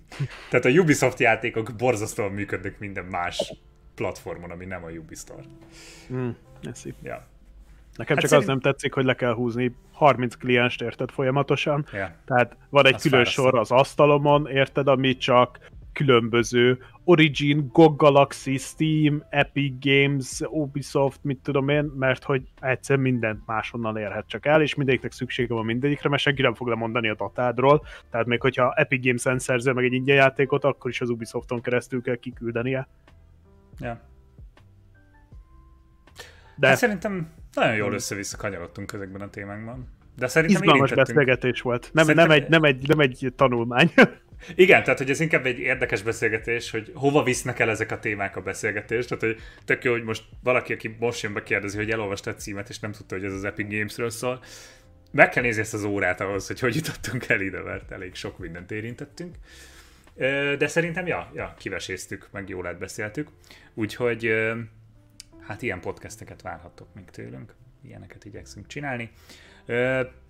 Tehát a Ubisoft játékok borzasztóan működnek minden más platformon, ami nem a Ubisoft. Mm, ja. Nekem hát csak szerint... az nem tetszik, hogy le kell húzni 30 klienst, érted, folyamatosan. Yeah. Tehát van egy az külön sor az asztalomon, érted, ami csak különböző Origin, GOG Galaxy, Steam, Epic Games, Ubisoft, mit tudom én, mert hogy egyszer mindent máshonnan érhet csak el, és mindegyiknek szüksége van mindegyikre, mert senki nem fog lemondani a datádról, tehát még hogyha Epic Games-en szerzel meg egy ingyen játékot, akkor is az Ubisofton keresztül kell kiküldenie. Ja. De hát szerintem nagyon jól össze-vissza kanyarodtunk ezekben a témákban. De szerintem Izgalmas beszélgetés volt. Nem, szerintem... nem, egy, nem, egy, nem egy tanulmány. Igen, tehát hogy ez inkább egy érdekes beszélgetés, hogy hova visznek el ezek a témák a beszélgetést. Tehát, hogy tök jó, hogy most valaki, aki most jön bekérdezi, hogy elolvasta a címet, és nem tudta, hogy ez az Epic Gamesről szól. Meg kell nézni ezt az órát ahhoz, hogy hogy jutottunk el ide, mert elég sok mindent érintettünk. De szerintem, ja, ja kiveséztük, meg jól átbeszéltük. Úgyhogy hát ilyen podcasteket várhattok még tőlünk. Ilyeneket igyekszünk csinálni.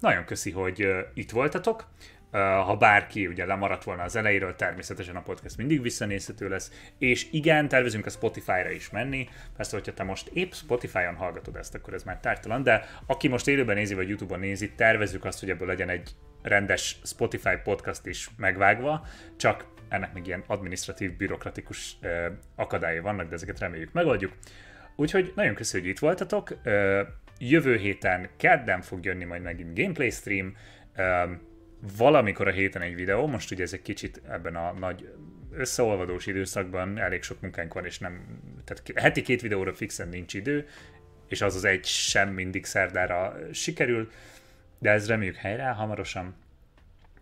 Nagyon köszi, hogy itt voltatok. Ha bárki ugye lemaradt volna az elejéről, természetesen a podcast mindig visszanézhető lesz, és igen, tervezünk a Spotify-ra is menni, persze, hogyha te most épp Spotify-on hallgatod ezt, akkor ez már tártalan, de aki most élőben nézi, vagy YouTube-on nézi, tervezzük azt, hogy ebből legyen egy rendes Spotify podcast is megvágva, csak ennek még ilyen administratív, bürokratikus akadályai vannak, de ezeket reméljük megoldjuk. Úgyhogy nagyon köszönjük, hogy itt voltatok. Jövő héten kedden fog jönni majd megint gameplay stream, valamikor a héten egy videó, most ugye ez egy kicsit ebben a nagy összeolvadós időszakban elég sok munkánk van, és nem, tehát heti két videóra fixen nincs idő, és az az egy sem mindig szerdára sikerül, de ez reméljük helyre hamarosan.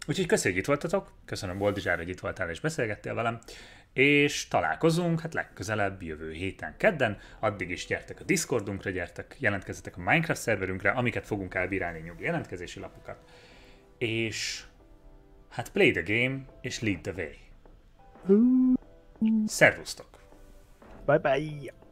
Úgyhogy köszönjük, itt voltatok, köszönöm Boldizsár, hogy itt voltál és beszélgettél velem, és találkozunk, hát legközelebb jövő héten kedden, addig is gyertek a Discordunkra, gyertek, jelentkezzetek a Minecraft szerverünkre, amiket fogunk elbírálni nyugi jelentkezési lapokat, és hát play the game, és lead the way. Szervusztok! Bye bye!